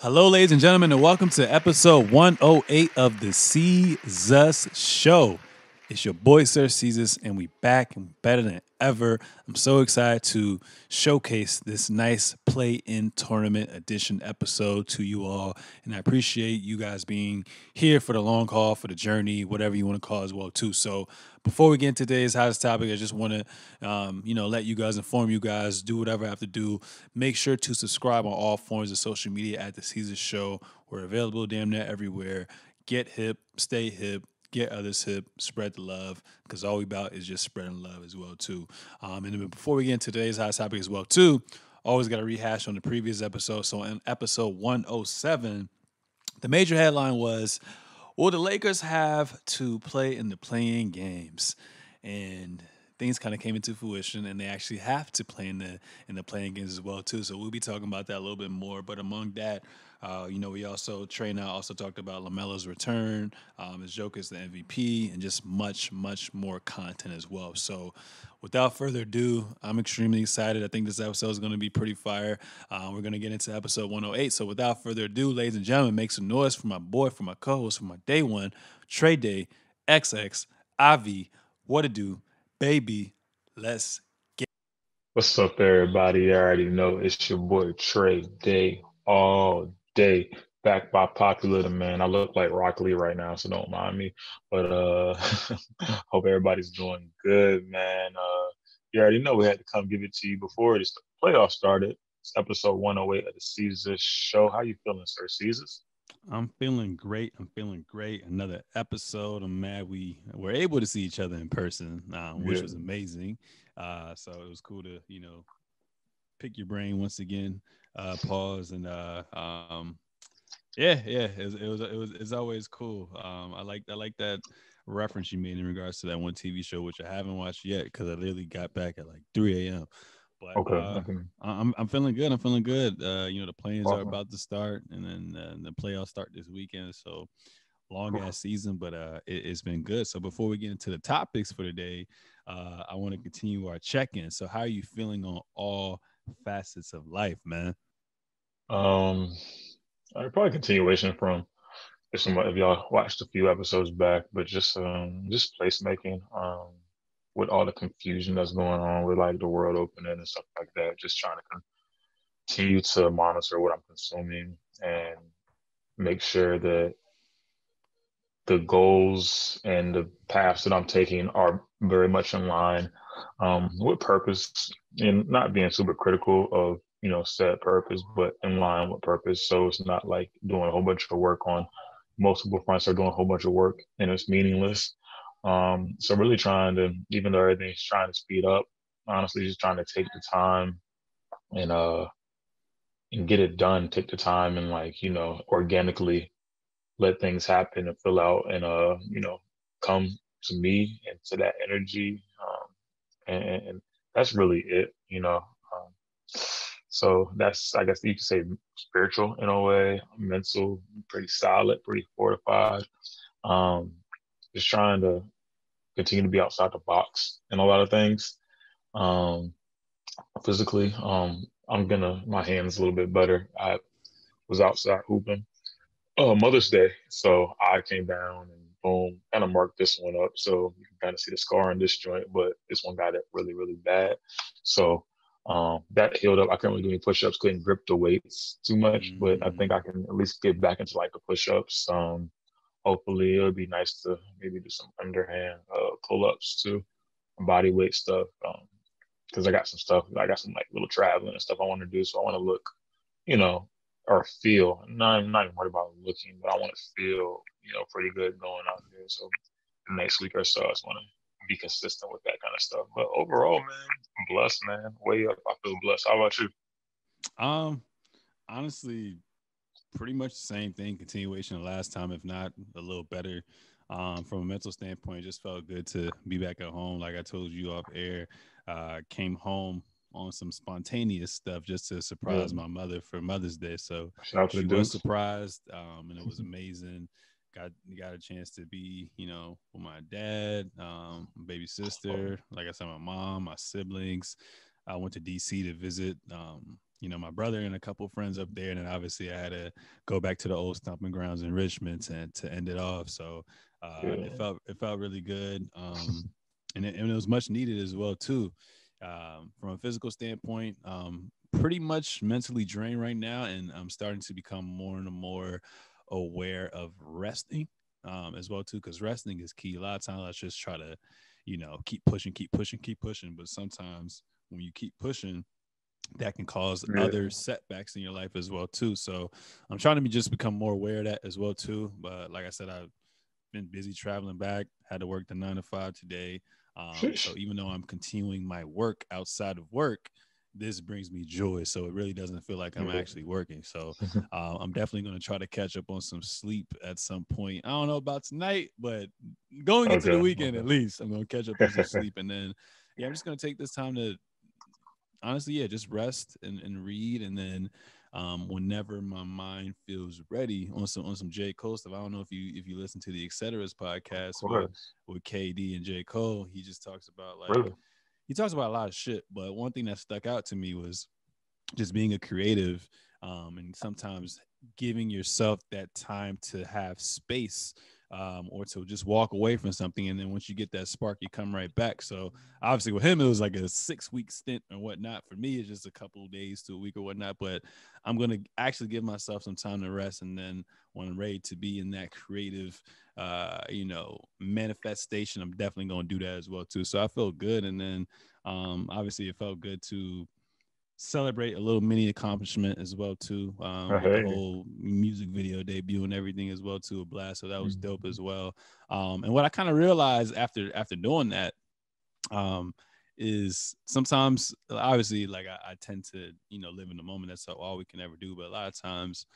Hello, ladies and gentlemen, and welcome to episode 108 of the Seezus Show. It's your boy, Sir Seezus, and we back and better than ever. I'm so excited to showcase this nice play-in tournament edition episode to you all, and I appreciate you guys being here for the long haul, for the journey, whatever you want to call it as well too. So before we get into today's hottest topic, I just want to, um, you know, let you guys inform you guys, do whatever I have to do. Make sure to subscribe on all forms of social media at the Seezus Show. We're available damn near everywhere. Get hip, stay hip, get others hip, spread the love, because all we about is just spreading love as well too. Um, and before we get into today's hot topic as well too, always got to rehash on the previous episode. So in episode 107, the major headline was, "Will the Lakers have to play in the play-in games?" And things kind of came into fruition and they actually have to play in the in the play-in games as well too. So we'll be talking about that a little bit more. But among that, uh, you know, we also Trey also talked about LaMelo's return, um, as Joker's the MVP, and just much much more content as well. So. Without further ado, I'm extremely excited. I think this episode is going to be pretty fire. Uh, we're going to get into episode 108. So, without further ado, ladies and gentlemen, make some noise for my boy, for my co-host, for my day one, Trey Day, XX, Avi, what to do, baby. Let's get. What's up, everybody? You already know it's your boy Trey Day all day. Back by popular demand. I look like Rock Lee right now, so don't mind me. But uh hope everybody's doing good, man. Uh you already know we had to come give it to you before the playoffs started. It's episode 108 of the Seezus show. How you feeling, Sir Seezus? I'm feeling great. I'm feeling great. Another episode. I'm mad we were able to see each other in person, um, which Yeah. was amazing. Uh, so it was cool to, you know, pick your brain once again, uh, pause and uh, um, yeah, yeah. It was, it was, it was, it's always cool. Um, I like, I like that reference you made in regards to that one TV show, which I haven't watched yet because I literally got back at like 3 a.m. But Okay. uh, okay. I'm I'm feeling good. I'm feeling good. Uh, you know, the play-ins are about to start, and then uh, the playoffs start this weekend. So long Cool. ass season, but uh, it, has been good. So before we get into the topics for today, uh, I want to continue our check-in. So how are you feeling on all facets of life, man? Um, I probably continuation from if some if y'all watched a few episodes back, but just um just placemaking um with all the confusion that's going on with like the world opening and stuff like that. Just trying to continue to monitor what I'm consuming and make sure that the goals and the paths that I'm taking are very much in line um, with purpose and not being super critical of you know set purpose, but in line with purpose. So it's not like doing a whole bunch of work on multiple fronts or doing a whole bunch of work and it's meaningless. Um, so really trying to, even though everything's trying to speed up, honestly, just trying to take the time and uh and get it done. Take the time and like you know organically let things happen and fill out and uh you know come to me and to that energy and, and that's really it you know um so that's i guess you could say spiritual in a way mental pretty solid pretty fortified um just trying to continue to be outside the box in a lot of things um physically um i'm gonna my hands a little bit better i was outside hooping uh, Mother's Day. So I came down and boom, kind of marked this one up. So you can kind of see the scar on this joint, but this one got it really, really bad. So um, that healed up. I couldn't really do any push-ups, couldn't grip the weights too much, but I think I can at least get back into like the push-ups. Um, hopefully it'll be nice to maybe do some underhand uh, pull-ups too, body weight stuff. Um, because I got some stuff, I got some like little traveling and stuff I want to do. So I want to look, you know, or feel. Not, I'm not even worried about looking, but I want to feel, you know, pretty good going out there. So the next week or so, I just want to be consistent with that kind of stuff. But overall, man, I'm blessed, man. Way up, I feel blessed. How about you? Um, honestly, pretty much the same thing. Continuation of last time, if not a little better. Um, from a mental standpoint, just felt good to be back at home. Like I told you off air, uh, came home on some spontaneous stuff just to surprise Yeah. my mother for Mother's Day. So Shout she was surprised, um, and it was amazing. Got got a chance to be, you know, with my dad, um, baby sister, like I said, my mom, my siblings. I went to DC to visit um, you know, my brother and a couple friends up there, and then obviously I had to go back to the old stomping grounds in Richmond to to end it off. So uh, yeah. it felt it felt really good, um, and, it, and it was much needed as well too. Um, from a physical standpoint, um, pretty much mentally drained right now, and I'm starting to become more and more aware of resting um, as well too, because resting is key. A lot of times I just try to, you know, keep pushing, keep pushing, keep pushing, but sometimes when you keep pushing, that can cause yeah. other setbacks in your life as well too. So I'm trying to be just become more aware of that as well too. But like I said, I've been busy traveling back, had to work the nine to five today. Um, so even though I'm continuing my work outside of work, this brings me joy. So it really doesn't feel like I'm actually working. So uh, I'm definitely going to try to catch up on some sleep at some point. I don't know about tonight, but going into the weekend at least, I'm going to catch up on some sleep. And then, yeah, I'm just going to take this time to honestly, yeah, just rest and, and read. And then um, whenever my mind feels ready on some on some J Cole stuff. I don't know if you if you listen to the Etceteras podcast with, with KD and J Cole. He just talks about like really? He talks about a lot of shit. But one thing that stuck out to me was just being a creative um, and sometimes giving yourself that time to have space um, or to just walk away from something. And then once you get that spark, you come right back. So obviously with him, it was like a six week stint or whatnot. For me, it's just a couple days to a week or whatnot. But I'm going to actually give myself some time to rest. And then when I'm ready to be in that creative, uh, you know, manifestation, I'm definitely going to do that as well too. So I feel good. And then um, obviously it felt good to celebrate a little mini accomplishment as well too. Um, the whole music video debut and everything as well too, a blast. So that was dope as mm-hmm. well. Um, and what I kind of realized after after doing that, um, is sometimes obviously like I, I, tend to you know live in the moment. That's all we can ever do. But a lot of times.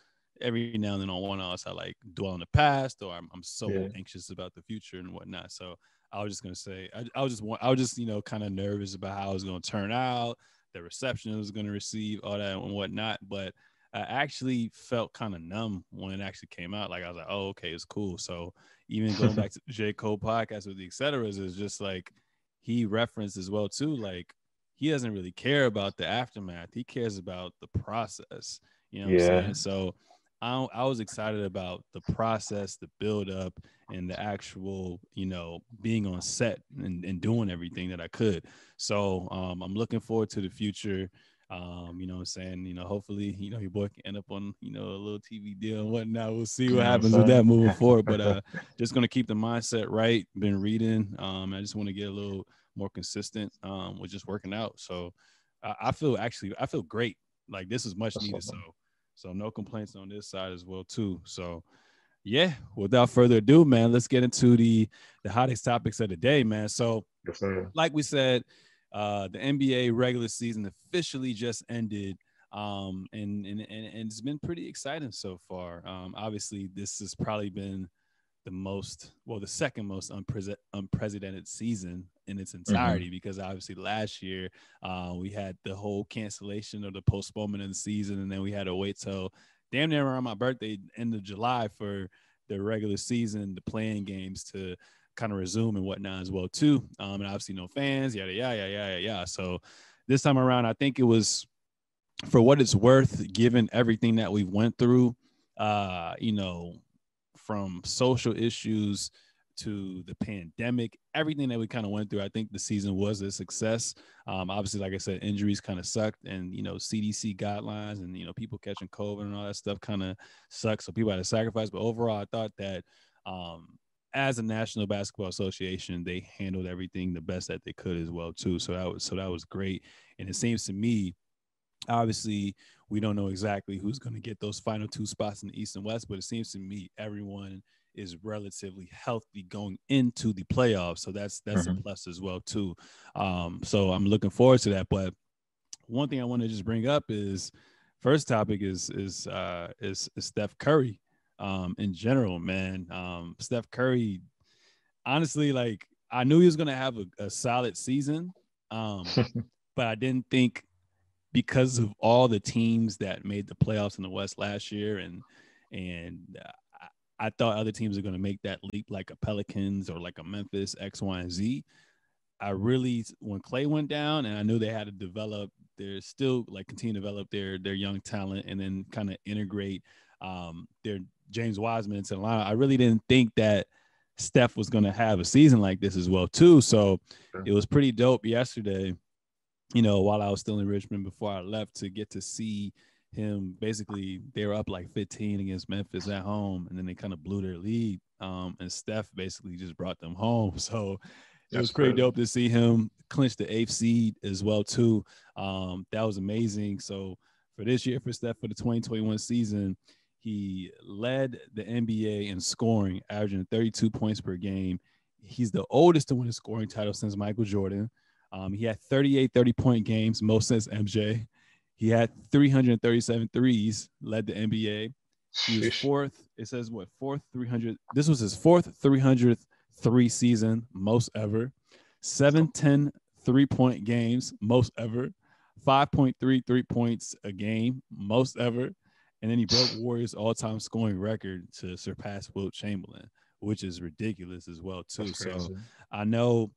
Every now and then on one us. I like dwell on the past, or I'm, I'm so yeah. anxious about the future and whatnot. So I was just gonna say, I, I was just, I was just, you know, kind of nervous about how it was gonna turn out the reception it was going to receive, all that and whatnot. But I actually felt kind of numb when it actually came out. Like I was like, oh, okay, it's cool. So even going back to J. Cole podcast with the Etceteras is just like he referenced as well too. Like he doesn't really care about the aftermath. He cares about the process. You know what yeah. I'm saying? So I, I was excited about the process, the build up, and the actual, you know, being on set and, and doing everything that I could. So um, I'm looking forward to the future. Um, you know I'm saying? You know, hopefully, you know, your boy can end up on, you know, a little TV deal and whatnot. We'll see what happens with that moving forward. But uh just gonna keep the mindset right. Been reading. Um, I just want to get a little more consistent um with just working out. So I, I feel actually I feel great. Like this is much needed. So so no complaints on this side as well too. So yeah, without further ado, man, let's get into the the hottest topics of the day, man. So yes, like we said, uh the NBA regular season officially just ended. Um and, and and and it's been pretty exciting so far. Um obviously this has probably been the most well the second most unpre- unprecedented season in its mm-hmm. entirety mm-hmm. because obviously last year uh, we had the whole cancellation or the postponement of the season and then we had to wait till damn near around my birthday end of july for the regular season the play-in games to kind of resume and whatnot as well too um, and obviously no fans yada yada yada yada yada so this time around i think it was for what it's worth given everything that we went through uh you know from social issues to the pandemic, everything that we kind of went through, I think the season was a success. Um, obviously, like I said, injuries kind of sucked, and you know, CDC guidelines and you know, people catching COVID and all that stuff kind of sucked. So people had to sacrifice. But overall, I thought that um, as a National Basketball Association, they handled everything the best that they could as well too. So that was so that was great. And it seems to me, obviously, we don't know exactly who's going to get those final two spots in the East and West, but it seems to me everyone is relatively healthy going into the playoffs. So that's that's mm-hmm. a plus as well too. Um, so I'm looking forward to that. But one thing I want to just bring up is first topic is is uh, is, is Steph Curry. Um, in general, man, um, Steph Curry, honestly, like I knew he was gonna have a, a solid season, um, but I didn't think because of all the teams that made the playoffs in the West last year and and uh, I thought other teams are going to make that leap, like a Pelicans or like a Memphis X, Y, and Z. I really, when Klay went down, and I knew they had to develop they're still like continue to develop their their young talent and then kind of integrate um, their James Wiseman into the line. I really didn't think that Steph was going to have a season like this as well too. So sure. it was pretty dope yesterday. You know, while I was still in Richmond before I left to get to see him basically they were up like 15 against Memphis at home and then they kind of blew their lead um, and Steph basically just brought them home. So it That's was pretty dope to see him clinch the eighth seed as well too. Um, that was amazing. So for this year for Steph for the 2021 season he led the NBA in scoring averaging 32 points per game. He's the oldest to win a scoring title since Michael Jordan um, he had 38 30 point games most since MJ he had 337 threes, led the NBA. He was fourth. It says what fourth 300. This was his fourth 300th three season, most ever. 710 three point games, most ever. 5.3 three points a game, most ever. And then he broke Warriors all time scoring record to surpass Wilt Chamberlain, which is ridiculous as well, too. So I know,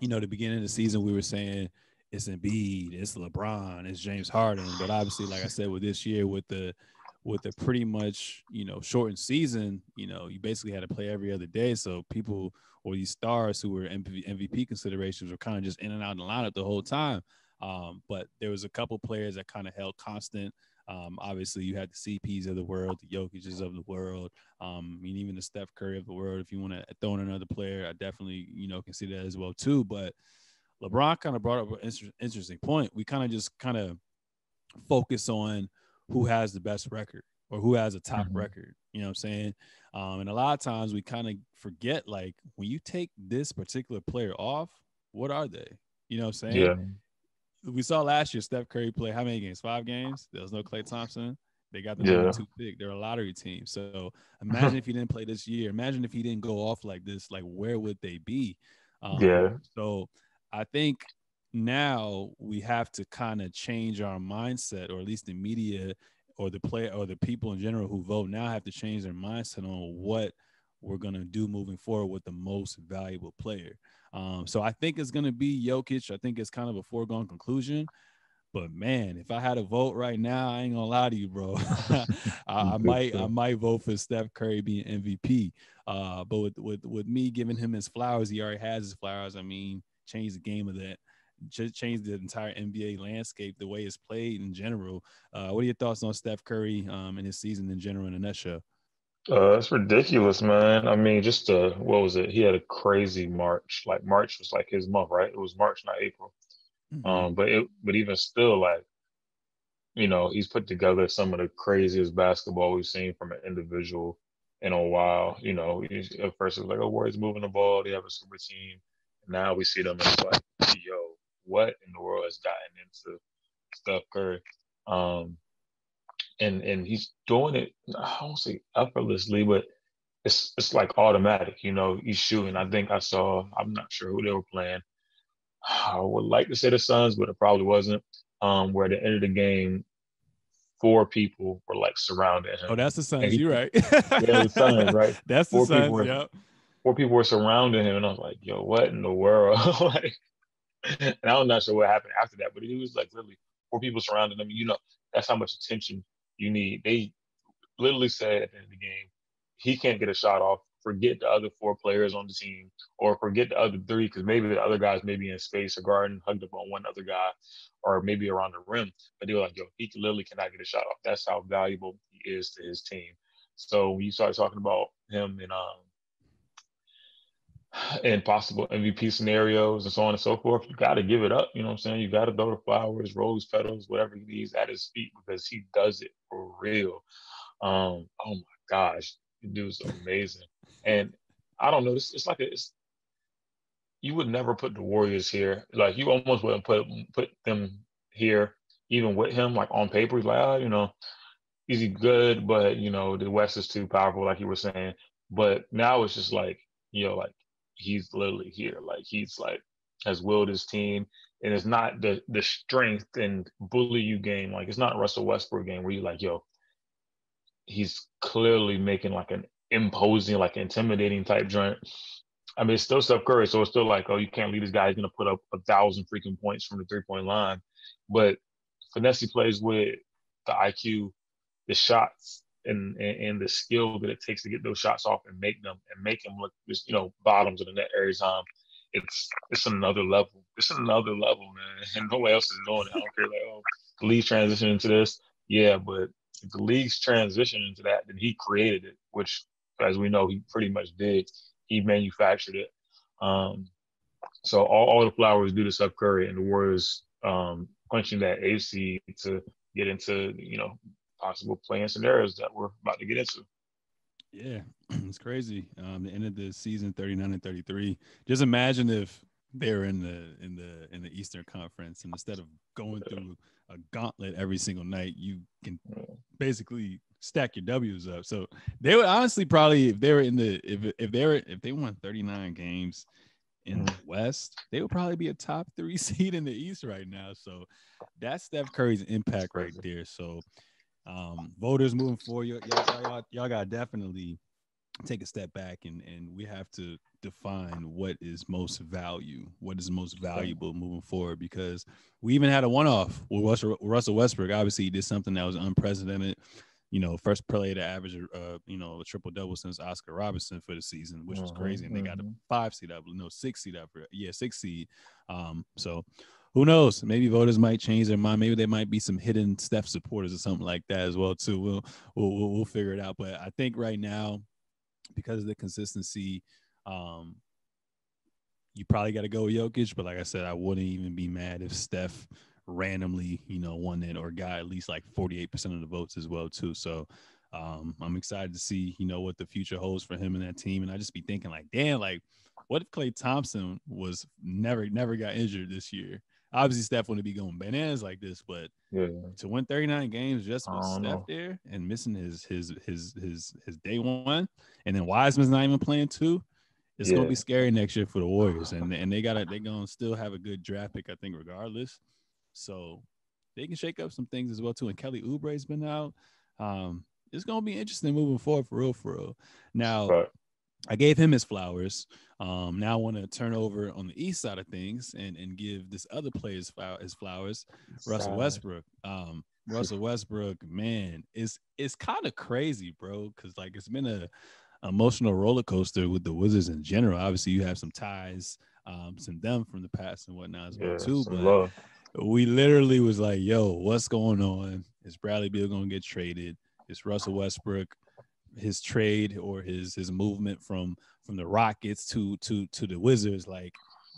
you know, the beginning of the season, we were saying, it's Embiid, it's LeBron, it's James Harden. But obviously, like I said, with this year, with the with the pretty much you know shortened season, you know, you basically had to play every other day. So people or these stars who were MVP considerations were kind of just in and out of the lineup the whole time. Um, but there was a couple players that kind of held constant. Um, obviously, you had the CPs of the world, the Jokic's of the world, um, I mean, even the Steph Curry of the world. If you want to throw in another player, I definitely, you know, can see that as well too. But LeBron kind of brought up an interesting point. We kind of just kind of focus on who has the best record or who has a top mm-hmm. record. You know what I'm saying? Um, and a lot of times we kind of forget like when you take this particular player off, what are they? You know what I'm saying? Yeah. We saw last year Steph Curry play how many games? Five games. There was no Klay Thompson. They got the yeah. number two pick. They're a lottery team. So imagine if he didn't play this year. Imagine if he didn't go off like this. Like where would they be? Um, yeah. So I think now we have to kind of change our mindset, or at least the media or the play or the people in general who vote now have to change their mindset on what we're gonna do moving forward with the most valuable player. Um, so I think it's gonna be Jokic. I think it's kind of a foregone conclusion. But man, if I had a vote right now, I ain't gonna lie to you, bro. I, I, might I might vote for Steph Curry being MVP. Uh, but with, with with me giving him his flowers, he already has his flowers. I mean, change the game of that change the entire NBA landscape, the way it's played in general. Uh, what are your thoughts on Steph Curry um, and his season in general in a nutshell? Uh, it's ridiculous, man. I mean, just uh, what was it? He had a crazy March. Like March was like his month, right? It was March, not April. Mm-hmm. Um, but it, but even still, like, you know, he's put together some of the craziest basketball we've seen from an individual in a while. You know, at first it was like, oh, Warriors moving the ball. They have a super team now we see them as like, yo, what in the world has gotten into Steph Curry? Um, and and he's doing it. I don't say effortlessly, but it's it's like automatic. You know, he's shooting. I think I saw. I'm not sure who they were playing. I would like to say the Suns, but it probably wasn't. Um, where at the end of the game, four people were like surrounding him. Oh, that's the Suns. You're right. yeah, the Suns, right? That's the Suns. Were, yep four people were surrounding him, and I was like, "Yo, what in the world?" like, and I'm not sure what happened after that, but it was like literally four people surrounding him. You know, that's how much attention you need. They literally said at the end of the game, he can't get a shot off. Forget the other four players on the team, or forget the other three, because maybe the other guys may be in space or guarding, hugged up on one other guy, or maybe around the rim. But they were like, "Yo, he literally cannot get a shot off." That's how valuable he is to his team. So when you start talking about him and um, and possible MVP scenarios and so on and so forth, you got to give it up. You know what I'm saying? You got to throw the flowers, rose petals, whatever he needs at his feet because he does it for real. Um, oh my gosh, the dude's amazing. And I don't know, it's, it's like a, it's, you would never put the Warriors here. Like you almost wouldn't put put them here, even with him. Like on paper, he's like, oh, you know, is he good? But you know, the West is too powerful, like you were saying. But now it's just like, you know, like he's literally here. Like he's like has willed his team, and it's not the the strength and bully you game. Like it's not Russell Westbrook game where you're like, yo, he's clearly making like an imposing, like intimidating type joint. I mean, it's still Steph Curry, so it's still like, oh, you can't leave this guy. He's gonna put up a thousand freaking points from the three point line. But finesse plays with, the IQ, the shots, and, and, and the skill that it takes to get those shots off and make them and make them look just you know bottoms of the net every time. It's it's another level. It's another level, man. And nobody else is doing it. I don't care like oh the league's transition into this. Yeah, but if the league's transition into that, then he created it, which as we know he pretty much did. He manufactured it. Um, so all, all the flowers do to Steph Curry and the Warriors um, punching that AC to get into you know possible play-in scenarios that we're about to get into. Yeah, it's crazy. Um, the end of the season, thirty nine and thirty three. Just imagine if they're in the in the in the Eastern Conference, and instead of going through a gauntlet every single night, you can basically stack your W's up. So they would honestly probably if they were in the if if they were if they won thirty nine games in the mm-hmm. West, they would probably be a top three seed in the East right now. So that's Steph Curry's impact right there. So um, voters moving forward, y'all, y'all, y'all, y'all got to definitely take a step back and and we have to define what is most value, what is most valuable moving forward. Because we even had a one-off with Russell, Russell Westbrook. Obviously, he did something that was unprecedented. You know, first player to average, uh, you know, a triple double since Oscar Robertson for the season, which was crazy. And they got a mm-hmm. five seed up, no six seed up, yeah, six seed. Um, so who knows? Maybe voters might change their mind. Maybe there might be some hidden Steph supporters or something like that as well too. We'll we'll we'll, figure it out. But I think right now, because of the consistency, um, you probably got to go Jokic. But like I said, I wouldn't even be mad if Steph randomly, you know, won it or got at least like 48% of the votes as well too. So um, I'm excited to see, you know, what the future holds for him and that team. And I just be thinking like, damn, like what if Klay Thompson was never, never got injured this year? Obviously Steph wouldn't be going bananas like this, but yeah. to win 39 games just with Steph know. there and missing his his his his his day one, and then Wiseman's not even playing two, it's yeah. gonna be scary next year for the Warriors. And and they gotta they're gonna still have a good draft pick, I think, regardless. So they can shake up some things as well too. And Kelly Oubre's been out. Um, it's gonna be interesting moving forward for real, for real. Now, right. I gave him his flowers. Um, now I want to turn over on the east side of things and, and give this other player his, his flowers, Russell Westbrook. Um, Russell Westbrook, man, it's it's kind of crazy, bro, because like it's been a emotional roller coaster with the Wizards in general. Obviously, you have some ties, um, some them from the past and whatnot as well yeah, too. But love. we literally was like, "Yo, what's going on? Is Bradley Beal gonna get traded? Is Russell Westbrook his trade or his his movement from from the Rockets to to to the Wizards like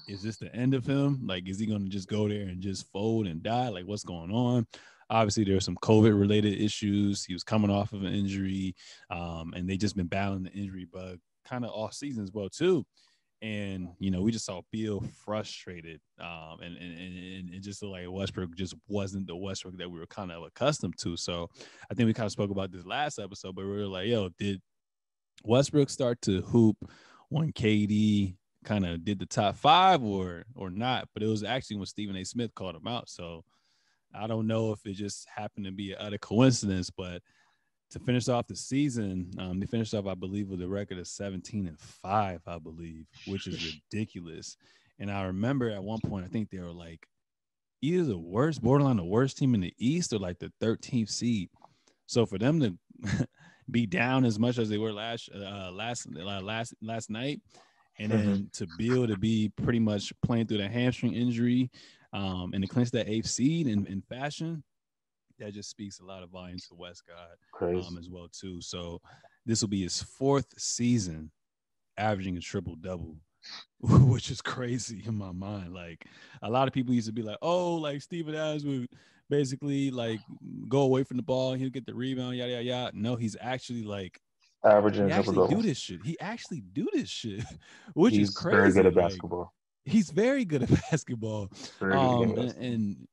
is this the end of him? Like is he to just go there and just fold and die? Like what's going on? Obviously there are some covid related issues. He was coming off of an injury um, and they just been battling the injury bug kind of off season as well too and you know we just saw Beal frustrated, um, and, and and it just looked like Westbrook just wasn't the Westbrook that we were kind of accustomed to. So I think we kind of spoke about this last episode, but we were like, yo, did Westbrook start to hoop when KD kind of did the top five or or not? But it was actually when Stephen A. Smith called him out. So I don't know if it just happened to be a utter coincidence, but to finish off the season, um, they finished off, I believe, with a record of 17 and five, I believe, which is ridiculous. And I remember at one point, I think they were like either the worst, borderline the worst team in the East, or like the 13th seed. So for them to be down as much as they were last uh, last uh, last last night, and then mm-hmm. to be able to be pretty much playing through the hamstring injury, um, and to clinch that eighth seed in, in fashion, that just speaks a lot of volumes to Westcott um, as well too. So this will be his fourth season averaging a triple double, which is crazy in my mind. Like a lot of people used to be like, "Oh, like Steven Adams would basically like go away from the ball, he'll get the rebound, yada yada yada." No, he's actually like averaging he actually do this shit. He actually do this shit, which he's is crazy. Very good at like, basketball. He's very good at basketball. Um, and, and,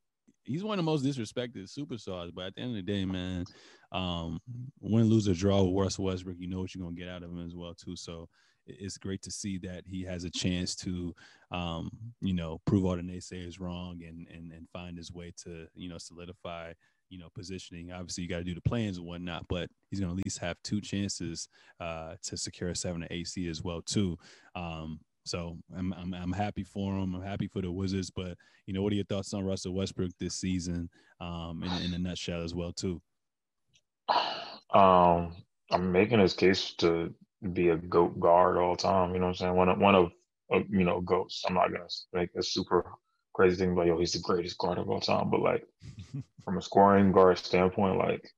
he's one of the most disrespected superstars. But at the end of the day, man, um, win, lose, or draw with Russell Westbrook, you know what you're gonna get out of him as well too. So it's great to see that he has a chance to, um, you know, prove all the naysayers wrong and and and find his way to you know solidify you know positioning. Obviously, you got to do the play-ins and whatnot, but he's gonna at least have two chances uh, to secure a seven or eight seed as well too. Um, So I'm, I'm I'm happy for him. I'm happy for the Wizards. But you know, what are your thoughts on Russell Westbrook this season? Um, in, in a nutshell as well too. Um, I'm making his case to be a goat guard all time. You know what I'm saying? One of one of uh, you know goats. I'm not gonna make a super crazy thing like yo, he's the greatest guard of all time. But like from a scoring guard standpoint, like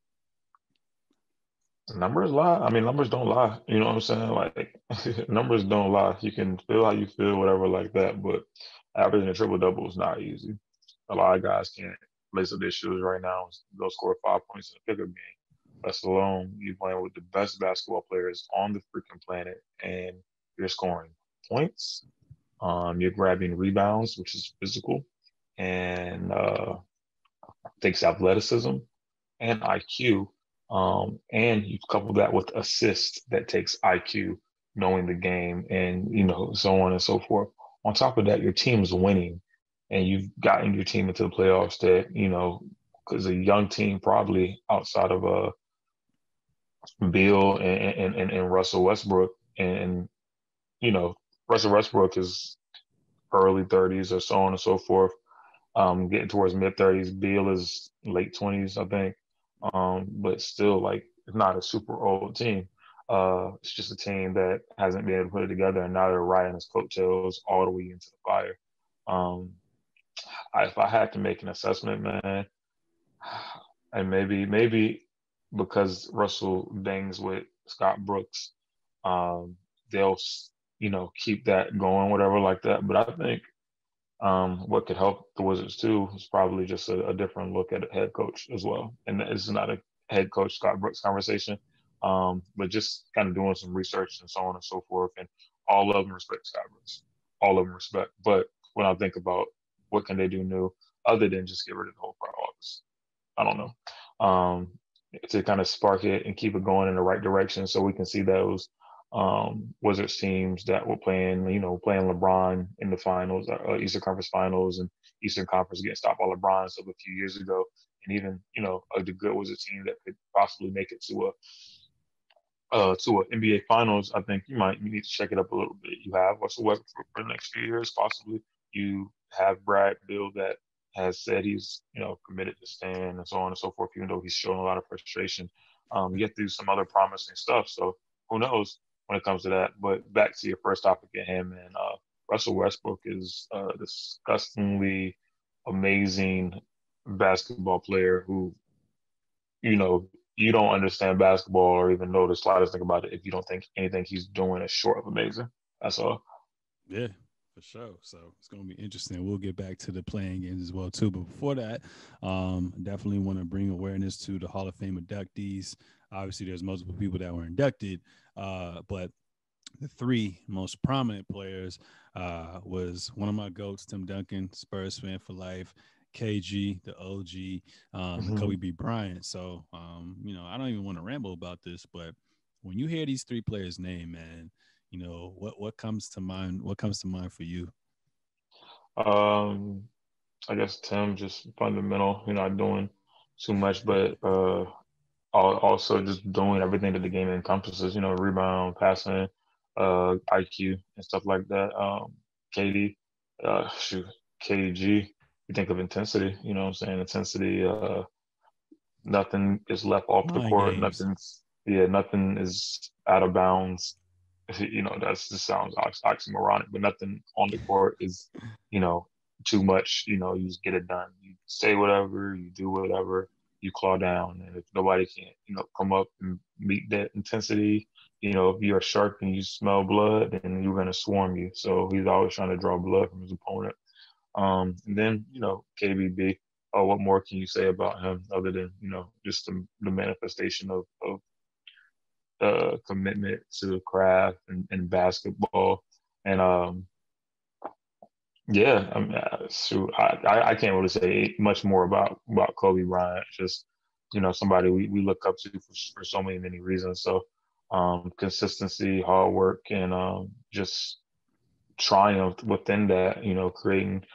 numbers lie. I mean, numbers don't lie. You know what I'm saying? Like numbers don't lie. You can feel how you feel, whatever, like that. But averaging a triple double is not easy. A lot of guys can't lace up their shoes right now. Go score five points in a pickup game That's alone you playing with the best basketball players on the freaking planet and you're scoring points. Um, you're grabbing rebounds, which is physical, and uh, takes athleticism and IQ. Um, and you couple that with assist that takes IQ, knowing the game, and you know so on and so forth. On top of that, your team's winning, and you've gotten your team into the playoffs. That you know, because a young team probably outside of a uh, Beal and, and, and Russell Westbrook. And, you know, Russell Westbrook is early 30s or so on and so forth, um, getting towards mid 30s. Beal is late 20s, I think. Um, but still, like, it's not a super old team. Uh, it's just a team that hasn't been able to put it together, and now they're riding his coattails all the way into the fire. Um, I, if I had to make an assessment, man, and maybe maybe because Russell bangs with Scott Brooks, um, they'll you know keep that going, whatever like that. But I think um, what could help the Wizards too is probably just a, a, different look at head coach as well. And this is not a head coach Scott Brooks conversation, um, but just kind of doing some research and so on and so forth. And all of them respect Scott Brooks, all of them respect. But when I think about what can they do new, other than just get rid of the whole front office, I don't know. Um, to kind of spark it and keep it going in the right direction so we can see those um, Wizards teams that were playing, you know, playing LeBron in the finals, uh, Eastern Conference Finals, and Eastern Conference getting stopped by LeBron stuff a few years ago, and even you know a the good Wizards team that could possibly make it to a uh, to an NBA Finals. I think you might you need to check it up a little bit. You have Russell Westbrook for the next few years, possibly. You have Brad Beal that has said he's you know committed to staying and so on and so forth, even though he's showing a lot of frustration. Um, get through some other promising stuff. So who knows when it comes to that? But back to your first topic at him and uh, Russell Westbrook is a disgustingly amazing basketball player who, you know, you don't understand basketball or even know the slightest thing about it if you don't think anything he's doing is short of amazing. That's all. Yeah, for sure. So it's going to be interesting. We'll get back to the play-in games as well too. But before that, um, definitely want to bring awareness to the Hall of Fame inductees. Obviously, there's multiple people that were inducted, uh, but the three most prominent players uh, was one of my goats, Tim Duncan, Spurs fan for life. KG, the OG, um, mm-hmm. Kobe B. Bryant. So, um, you know, I don't even want to ramble about this, but when you hear these three players' name, man, you know what what comes to mind what comes to mind for you um i guess tim just fundamental You're not doing too much but uh also just doing everything that the game encompasses you know rebound passing uh iq and stuff like that um KD uh shoot KG you think of intensity you know what i'm saying intensity uh nothing is left off the court games. nothing's yeah nothing is out of bounds you know that's just sounds oxymoronic, but nothing on the court is you know too much. You know, you just get it done. You say whatever, you do whatever, you claw down, and if nobody can you know come up and meet that intensity, you know, if you're a shark and you smell blood, then you're gonna swarm you. So he's always trying to draw blood from his opponent. Um, and then you know, KBB. Oh, what more can you say about him other than you know just the, the manifestation of, of uh, commitment to the craft and, and basketball. And um, yeah, I mean, I, I can't really say much more about about Kobe Bryant. Just you know, somebody we, we look up to for, for so many many reasons. So um, consistency, hard work, and um, just triumph within that. You know, creating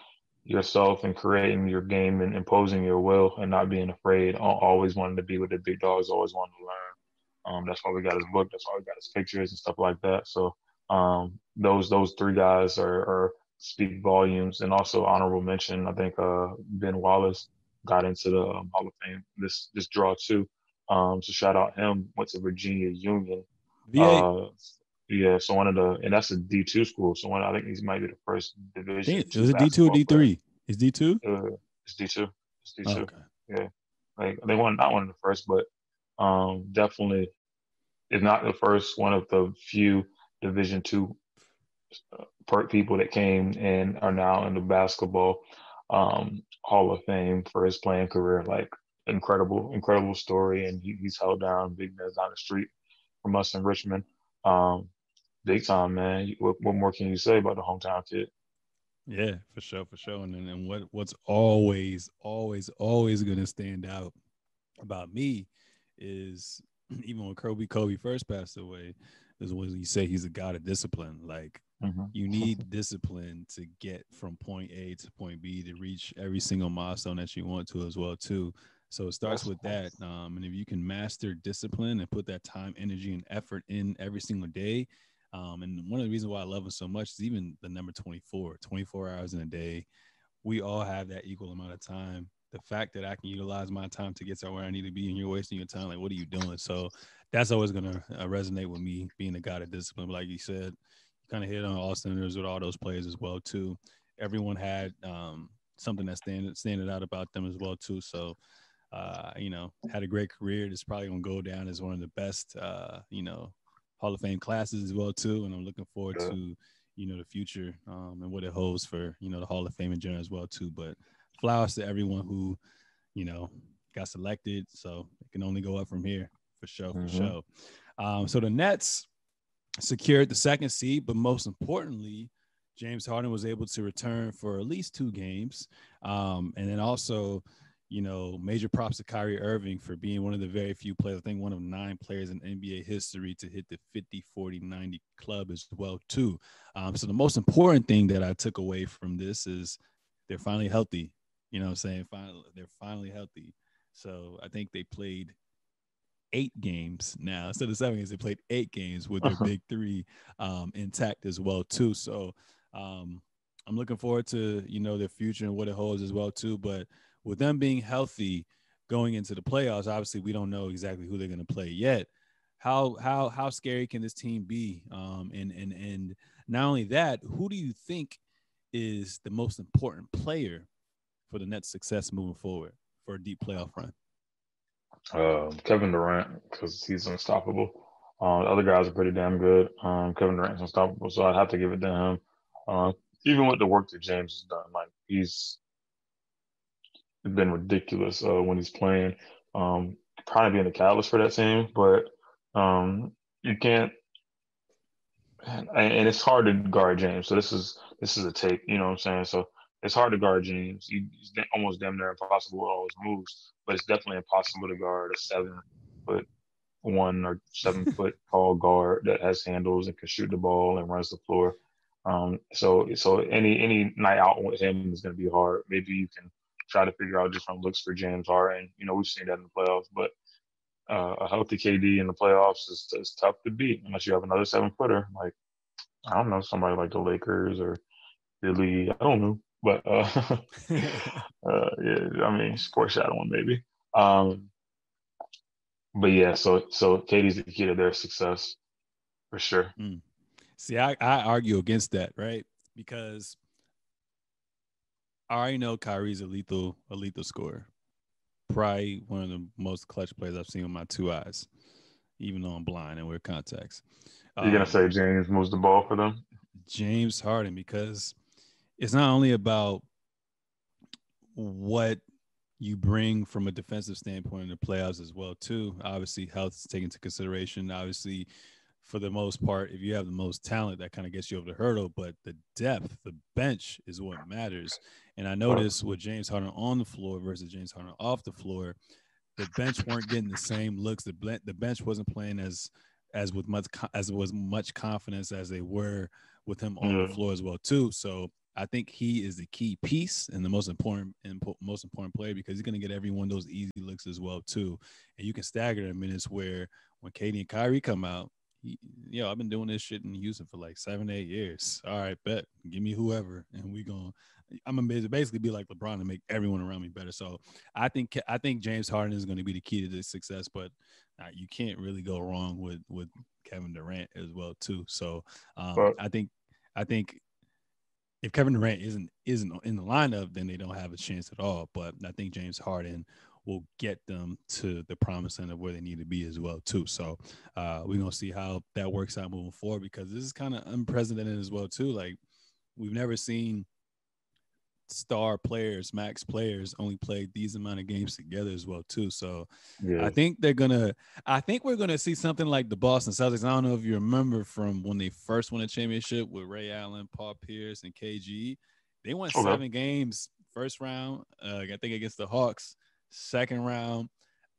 yourself and creating your game and imposing your will and not being afraid. Always wanting to be with the big dogs. Always wanting to learn. Um, that's why we got his book. That's why we got his pictures and stuff like that. So Um, those those three guys are, are speak volumes, and also honorable mention. I think uh, Ben Wallace got into the um, Hall of Fame this this draw too. Um, so shout out him. Went to Virginia Union. Uh, yeah, so one of the and that's a D two school. So one I think he might be the first division. Damn, was it D two or D three? Is D two? Uh, it's D two. It's D two. okay. Yeah, like they won not one of the first, but um, definitely, if not the first, one of the few Division two people that came and are now in the basketball um, Hall of Fame for his playing career. Like incredible, incredible story, and he, he's held down big men down the street from us in Richmond. Um, big time, man. What, what more can you say about the hometown kid? Yeah, for sure, for sure. And and what what's always, always, always gonna stand out about me is even when Kobe Kobe first passed away, is when you say he's a god of discipline. Like mm-hmm. you need discipline to get from point A to point B to reach every single milestone that you want to as well too. So it starts with that. Um, and if you can master discipline and put that time, energy, and effort in every single day, um, and one of the reasons why I love him so much is even the number 24, 24 hours in a day. We all have that equal amount of time. The fact that I can utilize my time to get to where I need to be and you're wasting your time, like, what are you doing? So that's always going to uh, resonate with me being a guy of discipline. But like you said, kind of hit on all cylinders with all those players as well, too. Everyone had um, something that standed, standing out about them as well, too. So, uh, you know, had a great career. It's probably going to go down as one of the best, uh, you know, Hall of Fame classes as well too, and I'm looking forward yeah. to you know the future um, and what it holds for you know the Hall of Fame in general as well too. But flowers to everyone who you know got selected, so it can only go up from here for sure, for mm-hmm. sure. Um, so the Nets secured the second seed, but most importantly, James Harden was able to return for at least two games, um, and then also you know, major props to Kyrie Irving for being one of the very few players, I think one of nine players in NBA history to hit the 50, 40, 90 club as well, too. Um, so the most important thing that I took away from this is they're finally healthy. You know I'm saying? Finally, they're finally healthy. So I think they played eight games now. Instead of seven games, they played eight games with their uh-huh. big three um, intact as well, too. So um, I'm looking forward to, you know, their future and what it holds as well, too. But with them being healthy going into the playoffs, obviously we don't know exactly who they're going to play yet. How how how scary can this team be? Um, and and and not only that, who do you think is the most important player for the Nets' success moving forward for a deep playoff run? Uh, Kevin Durant, because he's unstoppable. Uh, the other guys are pretty damn good. Um, Kevin Durant's unstoppable, so I'd have to give it to him. Uh, even with the work that James has done, like he's been ridiculous uh, when he's playing. Um, probably being the catalyst for that team, but um, you can't. And it's hard to guard James. So this is this is a take. You know what I'm saying? So it's hard to guard James. He's almost damn near impossible with all his moves, but it's definitely impossible to guard a seven foot one or seven foot tall guard that has handles and can shoot the ball and runs the floor. Um, so so any any night out with him is going to be hard. Maybe you can try to figure out different looks for James Harden. You know, we've seen that in the playoffs, but uh, a healthy KD in the playoffs is, is tough to beat unless you have another seven footer. Like, I don't know, somebody like the Lakers or Philly. I don't know. But uh, uh, yeah, I mean, foreshadowing maybe. Um, but yeah, so so KD's the key to their success for sure. Mm. See, I, I argue against that, right? Because I already know Kyrie's a lethal, a lethal scorer. Probably one of the most clutch players I've seen with my two eyes, even though I'm blind and wear contacts. You're gonna um, say James moves the ball for them? James Harden, because it's not only about what you bring from a defensive standpoint in the playoffs as well, too. Obviously, health is taken into consideration. Obviously, for the most part, if you have the most talent, that kind of gets you over the hurdle. But the depth, the bench is what matters. And I noticed with James Harden on the floor versus James Harden off the floor, the bench weren't getting the same looks. The the bench wasn't playing as as with much as was much confidence as they were with him on the floor as well too. So I think he is the key piece and the most important and most important player because he's going to get every one of those easy looks as well too. And you can stagger the minutes where when KD and Kyrie come out, he, yo, I've been doing this shit in Houston for like seven, eight years. All right, bet. Give me whoever, and we going I'm gonna basically be like LeBron and make everyone around me better. So I think I think James Harden is going to be the key to this success, but uh, you can't really go wrong with with Kevin Durant as well too. So um, I think I think if Kevin Durant isn't isn't in the lineup, then they don't have a chance at all. But I think James Harden will get them to the promised end of where they need to be as well too. So uh, we're gonna see how that works out moving forward because this is kind of unprecedented as well too. Like we've never seen star players, max players, only played these amount of games together as well too. So yeah. I think they're gonna. I think we're gonna see something like the Boston Celtics. I don't know if you remember from when they first won a championship with Ray Allen, Paul Pierce, and KG. They won okay. seven games first round. Uh, I think against the Hawks. Second round,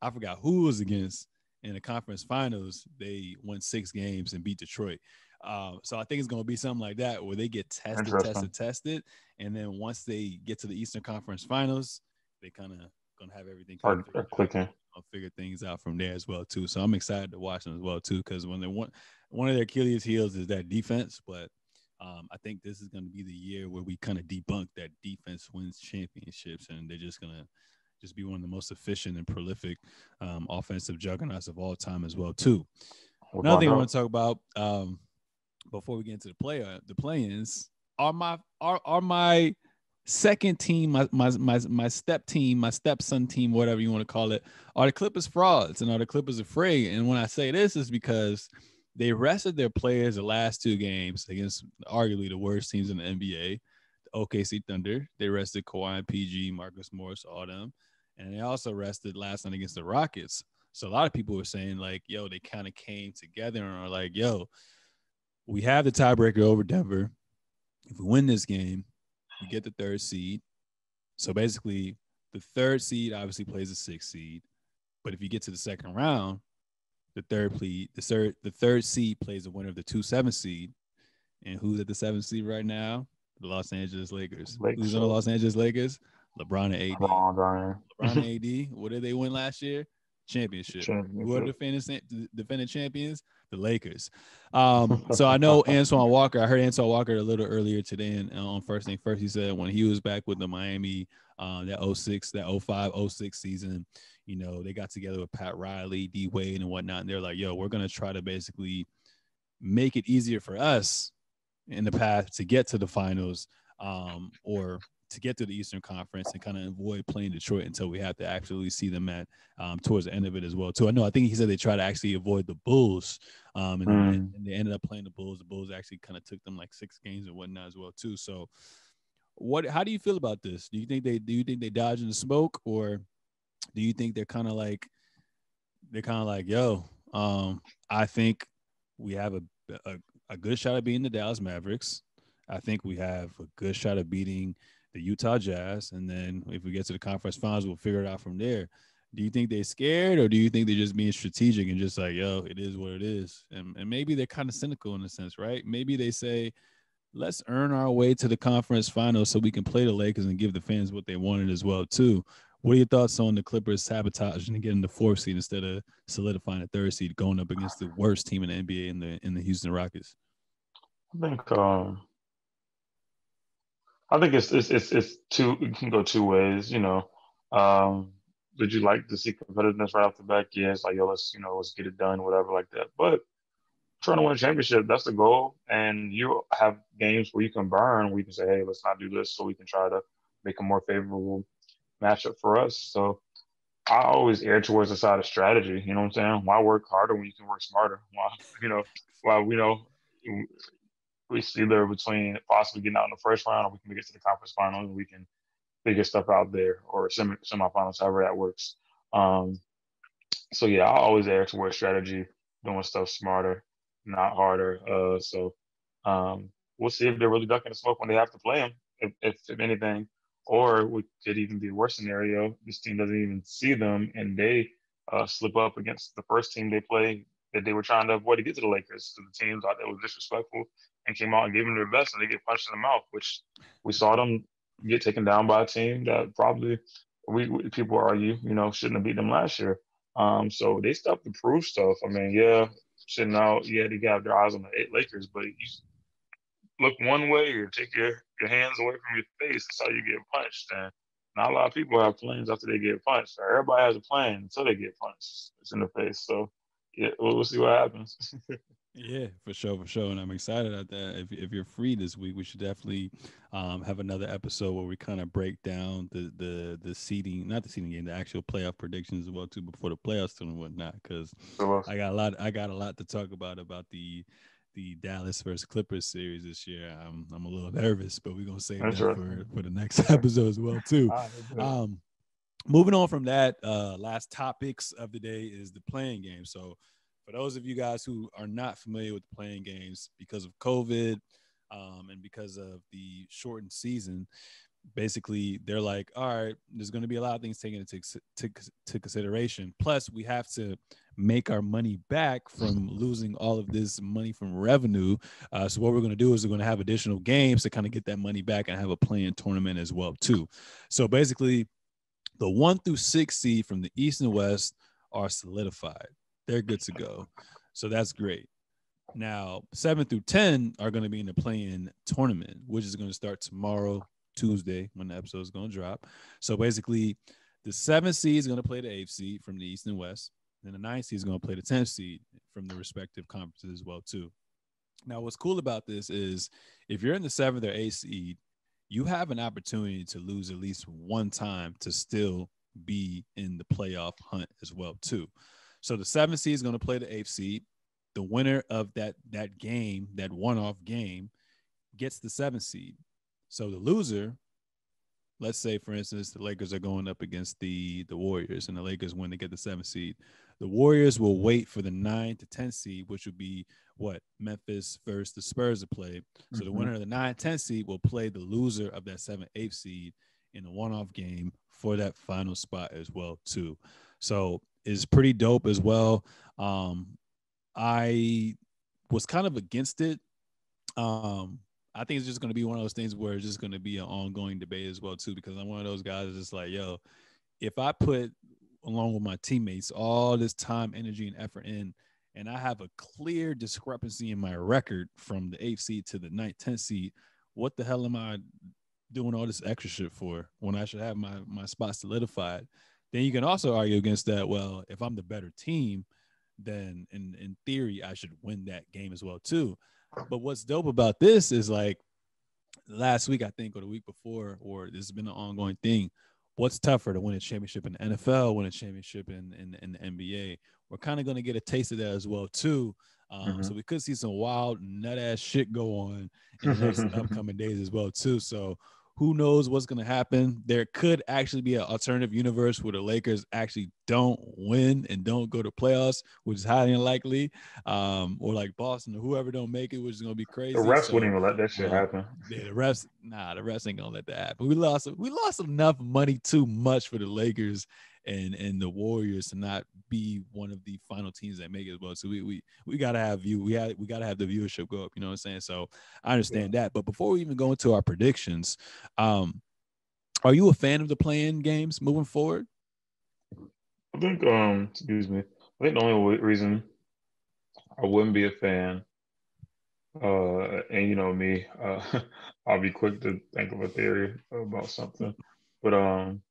I forgot who was against. In the conference finals, they won six games and beat Detroit. Um, so I think it's going to be something like that where they get tested, tested, tested, and then once they get to the Eastern Conference Finals, they kind of to have everything kind of clicking. I'll figure things out from there as well too. So I'm excited to watch them as well too because when they want one of their Achilles heels is that defense, but um, I think this is going to be the year where we kind of debunk that defense wins championships, and they're just going to just be one of the most efficient and prolific um, offensive juggernauts of all time as well too. Another thing I want to talk about um, before we get into the play uh, the play-ins are my are are my second team, my my my my step team, my stepson team, whatever you want to call it, are the Clippers frauds and are the Clippers afraid? And when I say this is because they rested their players the last two games against arguably the worst teams in the NBA, the OKC Thunder. They rested Kawhi and PG, Marcus Morris, all them, and they also rested last night against the Rockets. So a lot of people were saying like, "Yo, they kind of came together and are like, yo." we have the tiebreaker over Denver. If we win this game, we get the third seed. So basically, the third seed obviously plays the sixth seed. But if you get to the second round, the third plead, the third the third seed plays the winner of the two seven seed. And who's at the seventh seed right now? The Los Angeles Lakers. Lakers. Who's on the Los Angeles Lakers? LeBron and AD. LeBron, LeBron and AD. What did they win last year? Championship. Championship. Who are the defending, defending champions? The Lakers. Um, so I know Antoine Walker. I heard Antoine Walker a little earlier today and uh, on first thing first. He said when he was back with the Miami, uh, that 06, that 05, 06 season, you know, they got together with Pat Riley, D Wade, and whatnot. And they're like, yo, we're gonna try to basically make it easier for us in the path to get to the finals um, or to get to the Eastern Conference and kind of avoid playing Detroit until we have to actually see them at um, towards the end of it as well. Too, I know. I think he said they try to actually avoid the Bulls, um, and, mm. and, they ended up playing the Bulls. The Bulls actually kind of took them like six games and whatnot as well too. So, what? How do you feel about this? Do you think they do you think they dodging the smoke, or do you think they're kind of like they're kind of like, yo, um, I think we have a, a a good shot at beating the Dallas Mavericks. I think we have a good shot of beating the Utah Jazz, and then if we get to the conference finals, we'll figure it out from there. Do you think they're scared, or do you think they're just being strategic and just like, yo, it is what it is? And, and maybe they're kind of cynical in a sense, right? Maybe they say, let's earn our way to the conference finals so we can play the Lakers and give the fans what they wanted as well too. What are your thoughts on the Clippers sabotaging and getting the fourth seed instead of solidifying the third seed, going up against the worst team in the NBA in the in the Houston Rockets? I think um, I think it's it's it's, it's two. It can go two ways. You know, um, did you like to see competitiveness right off the back? Yes, like yo, let's you know let's get it done, whatever like that. But trying to win a championship, that's the goal. And you have games where you can burn, you can say, hey, let's not do this, so we can try to make a more favorable matchup for us. So I always err towards the side of strategy. You know what I'm saying? Why work harder when you can work smarter? Why you know? Why you know? We see there between possibly getting out in the first round or we can get to the conference finals and we can figure stuff out there or semi semifinals, however that works. Um, so yeah, I always err towards strategy, doing stuff smarter, not harder. Uh, so um, we'll see if they're really ducking the smoke when they have to play them, if, if, if anything. Or we could even be a worse scenario. This team doesn't even see them and they uh, slip up against the first team they play that they were trying to avoid to get to the Lakers. So the team thought that was disrespectful and came out and gave them their best, and they get punched in the mouth, which we saw them get taken down by a team that probably we, we people argue, you know, shouldn't have beat them last year. Um, so they stopped to prove stuff. I mean, yeah, sitting out. Yeah, they got their eyes on the eight Lakers, but you look one way or take your, your hands away from your face. That's how you get punched. And not a lot of people have plans after they get punched. Everybody has a plan until they get punched. It's in the face. So yeah, we'll, see what happens. Yeah, for sure, for sure. And I'm excited at that. If, if you're free this week, we should definitely um, have another episode where we kind of break down the the the seeding, not the seeding game, the actual playoff predictions as well too before the playoffs too and whatnot. Because I got a lot, I got a lot to talk about about the the Dallas versus Clippers series this year. I'm I'm a little nervous, but we're gonna save That's that right. for for the next episode as well too. Um, moving on from that, uh, last topics of the day is the play-in game. So for those of you guys who are not familiar with play-in games because of COVID um, and because of the shortened season, basically they're like, all right, there's going to be a lot of things taken into to, to consideration. Plus, we have to make our money back from losing all of this money from revenue. Uh, so what we're going to do is we're going to have additional games to kind of get that money back and have a play-in tournament as well too. So basically, the one through six seed from the East and West are solidified they're good to go. So that's great. Now, seven through 10 are going to be in the play-in tournament, which is going to start tomorrow, Tuesday, when the episode is going to drop. So basically, the seventh seed is going to play the eighth seed from the East and West. Then the ninth seed is going to play the 10th seed from the respective conferences as well, too. Now, what's cool about this is if you're in the seventh or eighth seed, you have an opportunity to lose at least one time to still be in the playoff hunt as well, too. So the seventh seed is going to play the eighth seed. The winner of that that game, that one-off game, gets the seventh seed. So the loser, let's say for instance, the Lakers are going up against the the Warriors, and the Lakers win to get the seventh seed. The Warriors will wait for the nine to ten seed, which would be what Memphis first the Spurs to played. So mm-hmm. the winner of the nine ten seed will play the loser of that 7 8 seed in a one-off game for that final spot as well too. So it's pretty dope as well. Um, I was kind of against it. Um, I think it's just going to be one of those things where it's just going to be an ongoing debate as well too, because I'm one of those guys that's just like, yo, if I put along with my teammates all this time, energy, and effort in, and I have a clear discrepancy in my record from the eighth seed to the ninth, tenth seed, what the hell am I doing all this extra shit for when I should have my my spot solidified? Then you can also argue against that. Well, if I'm the better team, then in in theory I should win that game as well too. But what's dope about this is like last week I think or the week before or this has been an ongoing thing. What's tougher to win a championship in the NFL, win a championship in in, in the NBA? We're kind of going to get a taste of that as well too. Um, mm-hmm. So we could see some wild nut ass shit go on in the next upcoming days as well too. So who knows what's going to happen? There could actually be an alternative universe where the Lakers actually don't win and don't go to playoffs, which is highly unlikely. Um, or like Boston or whoever don't make it, which is going to be crazy. The refs so, wouldn't even let that shit happen. Yeah, the refs, nah, the refs ain't gonna let that happen. We lost, we lost enough money too much for the Lakers and and the Warriors to not be one of the final teams that make it as well. So we we we gotta have you. We had we gotta have the viewership go up. You know what I'm saying? So I understand yeah. that. But before we even go into our predictions, um, are you a fan of the play-in games moving forward? I think um excuse me. I think the only reason I wouldn't be a fan, uh, and you know me, uh, I'll be quick to think of a theory about something, but um,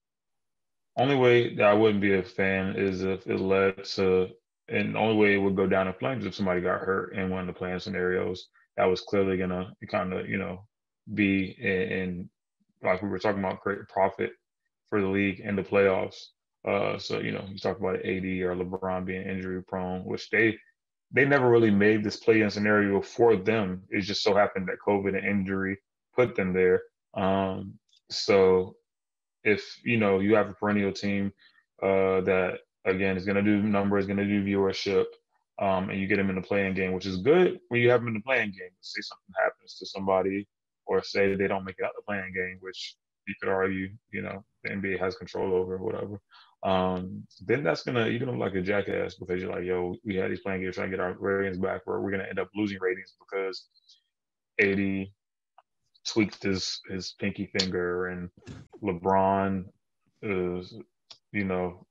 only way that I wouldn't be a fan is if it led to, and the only way it would go down in flames if somebody got hurt in one of the play-in scenarios. That was clearly gonna kind of, you know, be in, like we were talking about, create profit for the league and the playoffs. Uh, so you know, you talk about AD or LeBron being injury prone, which they they never really made this play-in scenario for them. It just so happened that COVID and injury put them there. Um, so if you know you have a perennial team uh, that again is going to do numbers, is going to do viewership, um, and you get them in the play-in game, which is good when you have them in the play-in game. Say something happens to somebody, or say they don't make it out the play-in game, which you could argue, you know, the NBA has control over or whatever. Um, then that's gonna you're gonna look like a jackass because you're like, yo, we had these play-in games trying to get our ratings back, where we're gonna end up losing ratings because AD tweaked his his pinky finger, and LeBron is, you know,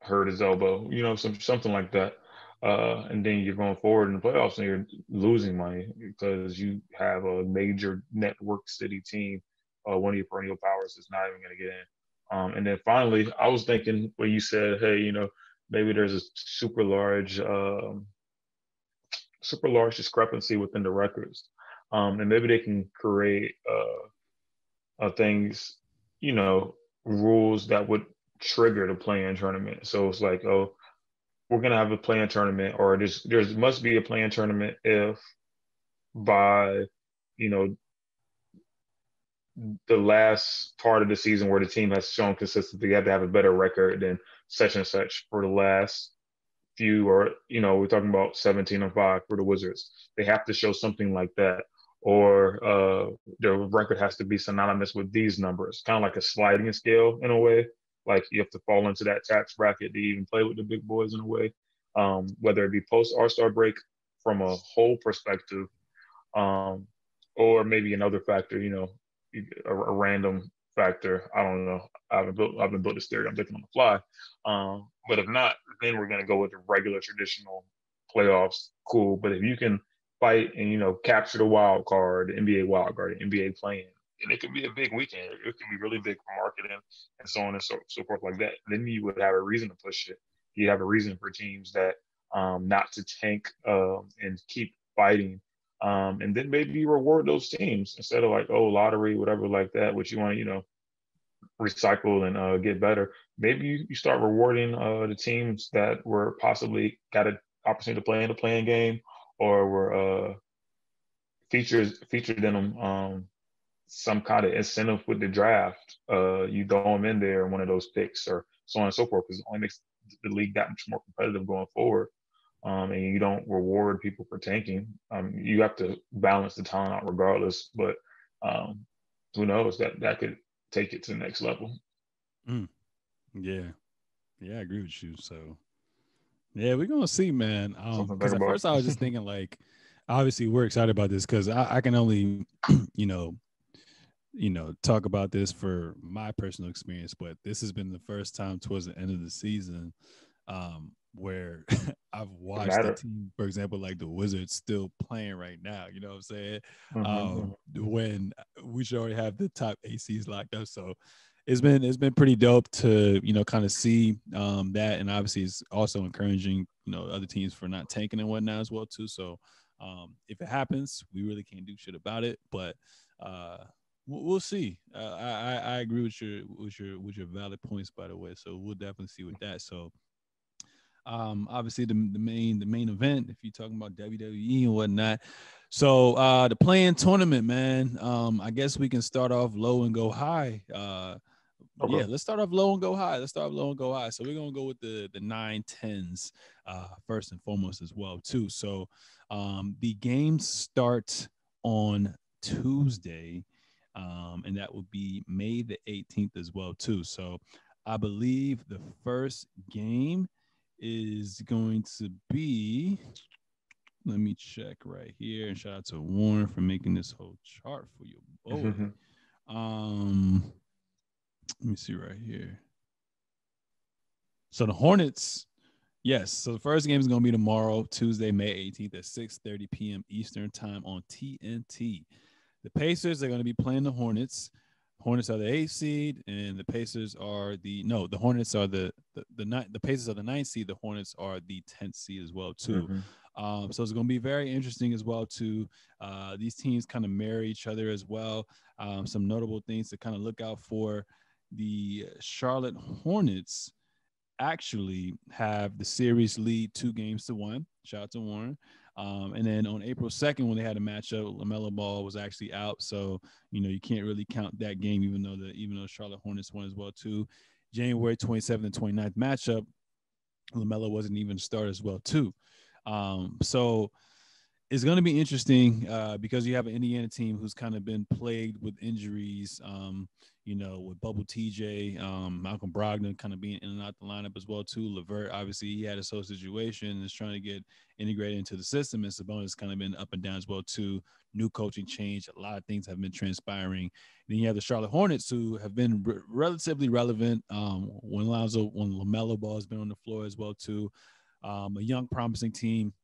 hurt his elbow, you know, some something like that. Uh, and then you're going forward in the playoffs and you're losing money because you have a major network city team. Uh, one of your perennial powers is not even going to get in. Um, and then finally, I was thinking when you said, hey, you know, maybe there's a super large, um, super large discrepancy within the records. Um, and maybe they can create uh, uh, things, you know, rules that would trigger the play-in tournament. So it's like, oh, we're gonna have a play-in tournament, or there's there's must be a play-in tournament if by, you know, the last part of the season where the team has shown consistency, you have to have a better record than such and such for the last few, or you know, we're talking about 17 and five for the Wizards. They have to show something like that, or uh, their record has to be synonymous with these numbers, kind of like a sliding scale in a way. Like you have to fall into that tax bracket to even play with the big boys in a way. Um, whether it be post All Star break from a whole perspective, um, or maybe another factor, you know, a, a, random factor. I don't know. I haven't built I haven't built this theory. I'm thinking on the fly. Um, but if not, then we're gonna go with the regular traditional playoffs. Cool. But if you can fight and you know capture the wild card, NBA wild card, NBA play-in, and it could be a big weekend. It could be really big for marketing and so on and so, so forth like that. Then you would have a reason to push it. You have a reason for teams that um, not to tank um, and keep fighting. Um, and then maybe reward those teams instead of like, oh, lottery, whatever like that, which you want to, you know, recycle and uh, get better. Maybe you, you start rewarding uh, the teams that were possibly got an opportunity to play in the play-in game or were uh, features featured in them um, some kind of incentive with the draft. Uh, you throw them in there one of those picks or so on and so forth because it only makes the league that much more competitive going forward. Um, and you don't reward people for tanking. Um, you have to balance the talent out regardless. But um, who knows that that could take it to the next level. Mm. Yeah, yeah, I agree with you. So, yeah, we're gonna see, man. Because um, at first I was just thinking like, obviously we're excited about this because I, I can only, you know, you know, talk about this for my personal experience, but this has been the first time towards the end of the season um, where I've watched the team, for example, like the Wizards still playing right now. You know what I'm saying? Mm-hmm. Um, mm-hmm. when we should already have the top ACs locked up. So it's been it's been pretty dope to you know kind of see um, that, and obviously it's also encouraging you know other teams for not tanking and whatnot as well too. So um, if it happens, we really can't do shit about it, but. Uh, we'll see. Uh, I I agree with your with your with your valid points, by the way. So we'll definitely see with that. So, um, obviously the the main the main event, if you're talking about WWE and whatnot. So uh, the play-in tournament, man. Um, I guess we can start off low and go high. Uh, okay. yeah, let's start off low and go high. Let's start off low and go high. So we're gonna go with the the nine tens uh, first and foremost as well too. So um, the games start on Tuesday um, and that will be May the 18th as well too. So I believe the first game is going to be. Let me check right here and shout out to Warren for making this whole chart for you. Boy. um, let me see right here. So the Hornets, yes. So the first game is going to be tomorrow, Tuesday, May 18th at 6 30 p.m. Eastern Time on TNT. The Pacers are going to be playing the Hornets. Hornets are the eighth seed, and the Pacers are the no. The Hornets are the the the, the Pacers are the ninth seed. The Hornets are the tenth seed as well too. Mm-hmm. Um, so it's going to be very interesting as well too. Uh, these teams kind of marry each other as well. Um, some notable things to kind of look out for. The Charlotte Hornets actually have the series lead two games to one. Shout out to Warren. Um, and then on April 2nd, when they had a matchup, LaMelo Ball was actually out. So, you know, you can't really count that game, even though the even though Charlotte Hornets won as well, too. January 27th and 29th matchup, LaMelo wasn't even start as well, too. Um, so it's going to be interesting uh, because you have an Indiana team who's kind of been plagued with injuries. Um, you know, with Bubble TJ, um, Malcolm Brogdon kind of being in and out the lineup as well too. LeVert, obviously, he had a whole situation is trying to get integrated into the system. And Sabonis kind of been up and down as well too. New coaching change, a lot of things have been transpiring. And then you have the Charlotte Hornets who have been re- relatively relevant um, when Lonzo, when LaMelo Ball has been on the floor as well too. Um, a young, promising team.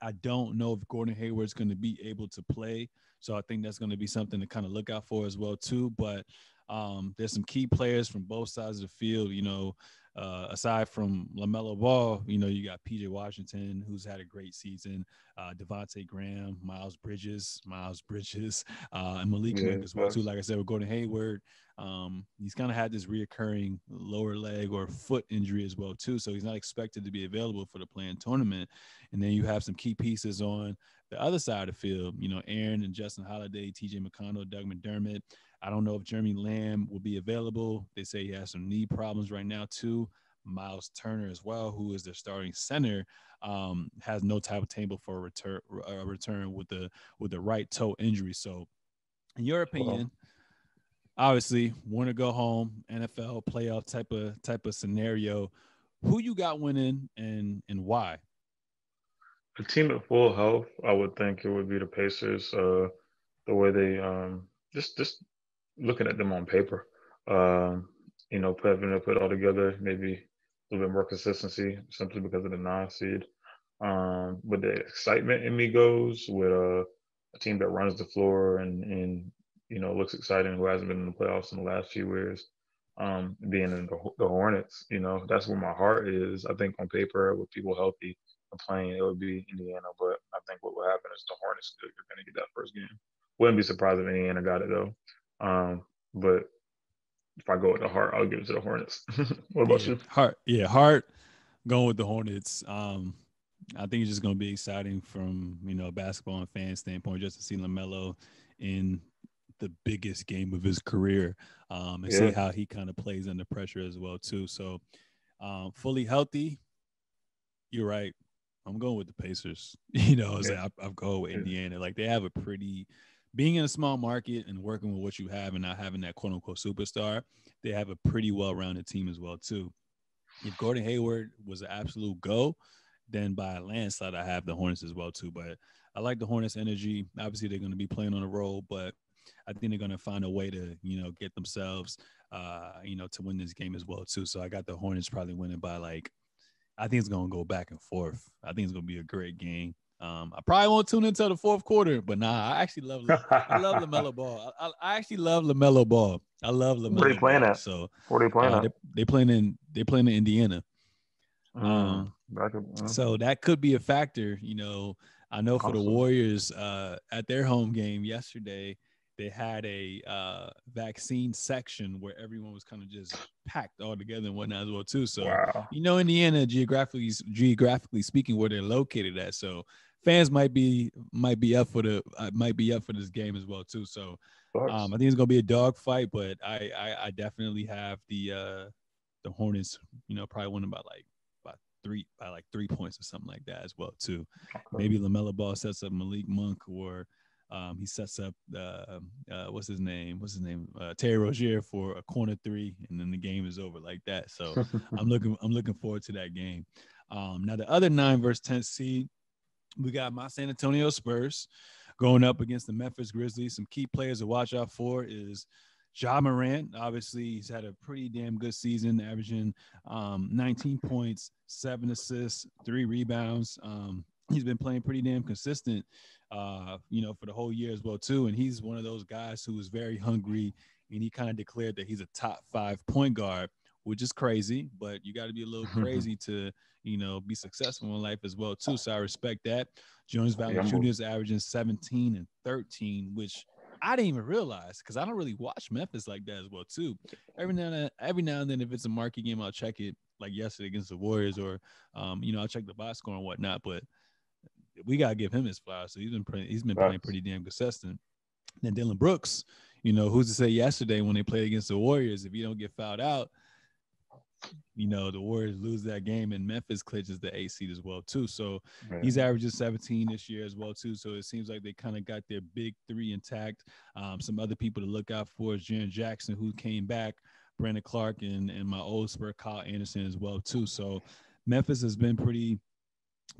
I don't know if Gordon Hayward's going to be able to play, so I think that's going to be something to kind of look out for as well too. But um, there's some key players from both sides of the field. You know, uh, aside from LaMelo Ball, you know, you got PJ Washington, who's had a great season, uh, Devonte Graham, Miles Bridges, Miles Bridges, uh, and Malik yeah, as well, too. Like I said, with Gordon Hayward, um, he's kind of had this reoccurring lower leg or foot injury as well, too. So he's not expected to be available for the play-in tournament. And then you have some key pieces on the other side of the field, you know, Aaron and Justin Holiday, TJ McConnell, Doug McDermott, I don't know if Jeremy Lamb will be available. They say he has some knee problems right now too. Miles Turner as well, who is their starting center, um, has no timetable for a return, a return with the with the right toe injury. So, in your opinion, obviously, want to go home, NFL playoff type of type of scenario. Who you got winning and and why? A team at full health, I would think it would be the Pacers. Uh, the way they um, just just looking at them on paper, um, you know, having to put all together, maybe a little bit more consistency simply because of the nine seed. Um, but the excitement in me goes with a, a team that runs the floor and, and, you know, looks exciting, who hasn't been in the playoffs in the last few years. Um, being in the, the Hornets, you know, that's where my heart is. I think on paper, with people healthy and playing, it would be Indiana. But I think what will happen is the Hornets You're going to get that first game. Wouldn't be surprised if Indiana got it though. Um, but if I go with the heart, I'll give it to the Hornets. what about yeah, you? Heart, yeah, heart. Going with the Hornets. Um, I think it's just going to be exciting from you know basketball and fan standpoint, just to see LaMelo in the biggest game of his career, um, and yeah. see how he kind of plays under pressure as well too. So, um, fully healthy. You're right. I'm going with the Pacers. You know, yeah. like, I'm going with Indiana. Like they have a pretty being in a small market and working with what you have and not having that quote unquote superstar, they have a pretty well rounded team as well too. If Gordon Hayward was an absolute go, then by a landslide, I have the Hornets as well too. But I like the Hornets' energy. Obviously, they're going to be playing on a roll, but I think they're going to find a way to, you know, get themselves, uh, you know, to win this game as well too. So I got the Hornets probably winning by like, I think it's going to go back and forth. I think it's going to be a great game. Um, I probably won't tune until the fourth quarter, but nah, I actually love I love LaMelo Ball. I, I, actually love LaMelo Ball. I love LaMelo. Where are they playing Ball, at? So where are they playing uh, at? They, they playing in they playing in Indiana. Mm, um, uh, so that could be a factor. You know, I know for awesome. the Warriors uh, at their home game yesterday, they had a uh, vaccine section where everyone was kind of just packed all together and whatnot as well too. So wow. you know, Indiana geographically geographically speaking, where they're located at. So fans might be might be up for the uh, might be up for this game as well too. So um, I think it's gonna be a dog fight, but I, I, I definitely have the uh the Hornets, you know, probably winning by like by three by like three points or something like that as well too. Maybe LaMelo Ball sets up Malik Monk or um, he sets up uh, uh, what's his name? What's his name? Uh, Terry Rozier for a corner three, and then the game is over like that. So I'm looking I'm looking forward to that game. Um, now the other nine versus ten seed, we got my San Antonio Spurs going up against the Memphis Grizzlies. Some key players to watch out for is Ja Morant. Obviously, he's had a pretty damn good season, averaging um, 19 points, seven assists, three rebounds. Um, he's been playing pretty damn consistent, uh, you know, for the whole year as well too. And he's one of those guys who is very hungry, and he kind of declared that he's a top five point guard which is crazy, but you got to be a little crazy to, you know, be successful in life as well too. So I respect that. Jones Valley yeah, Jr. is averaging 17 and 13, which I didn't even realize because I don't really watch Memphis like that as well too. Every now and then, every now and then, if it's a market game, I'll check it. Like yesterday against the Warriors, or um, you know, I'll check the box score and whatnot. But we gotta give him his flowers. So he's been playing, he's been playing pretty damn consistent. And Dillon Brooks, you know, who's to say yesterday when they played against the Warriors, if you don't get fouled out, you know, the Warriors lose that game and Memphis clinches the eight seed as well, too. So right. he's averaging 17 this year as well, too. So it seems like they kind of got their big three intact. Um, some other people to look out for is Jaren Jackson, who came back, Brandon Clarke and, and my old spur, Kyle Anderson, as well, too. So Memphis has been pretty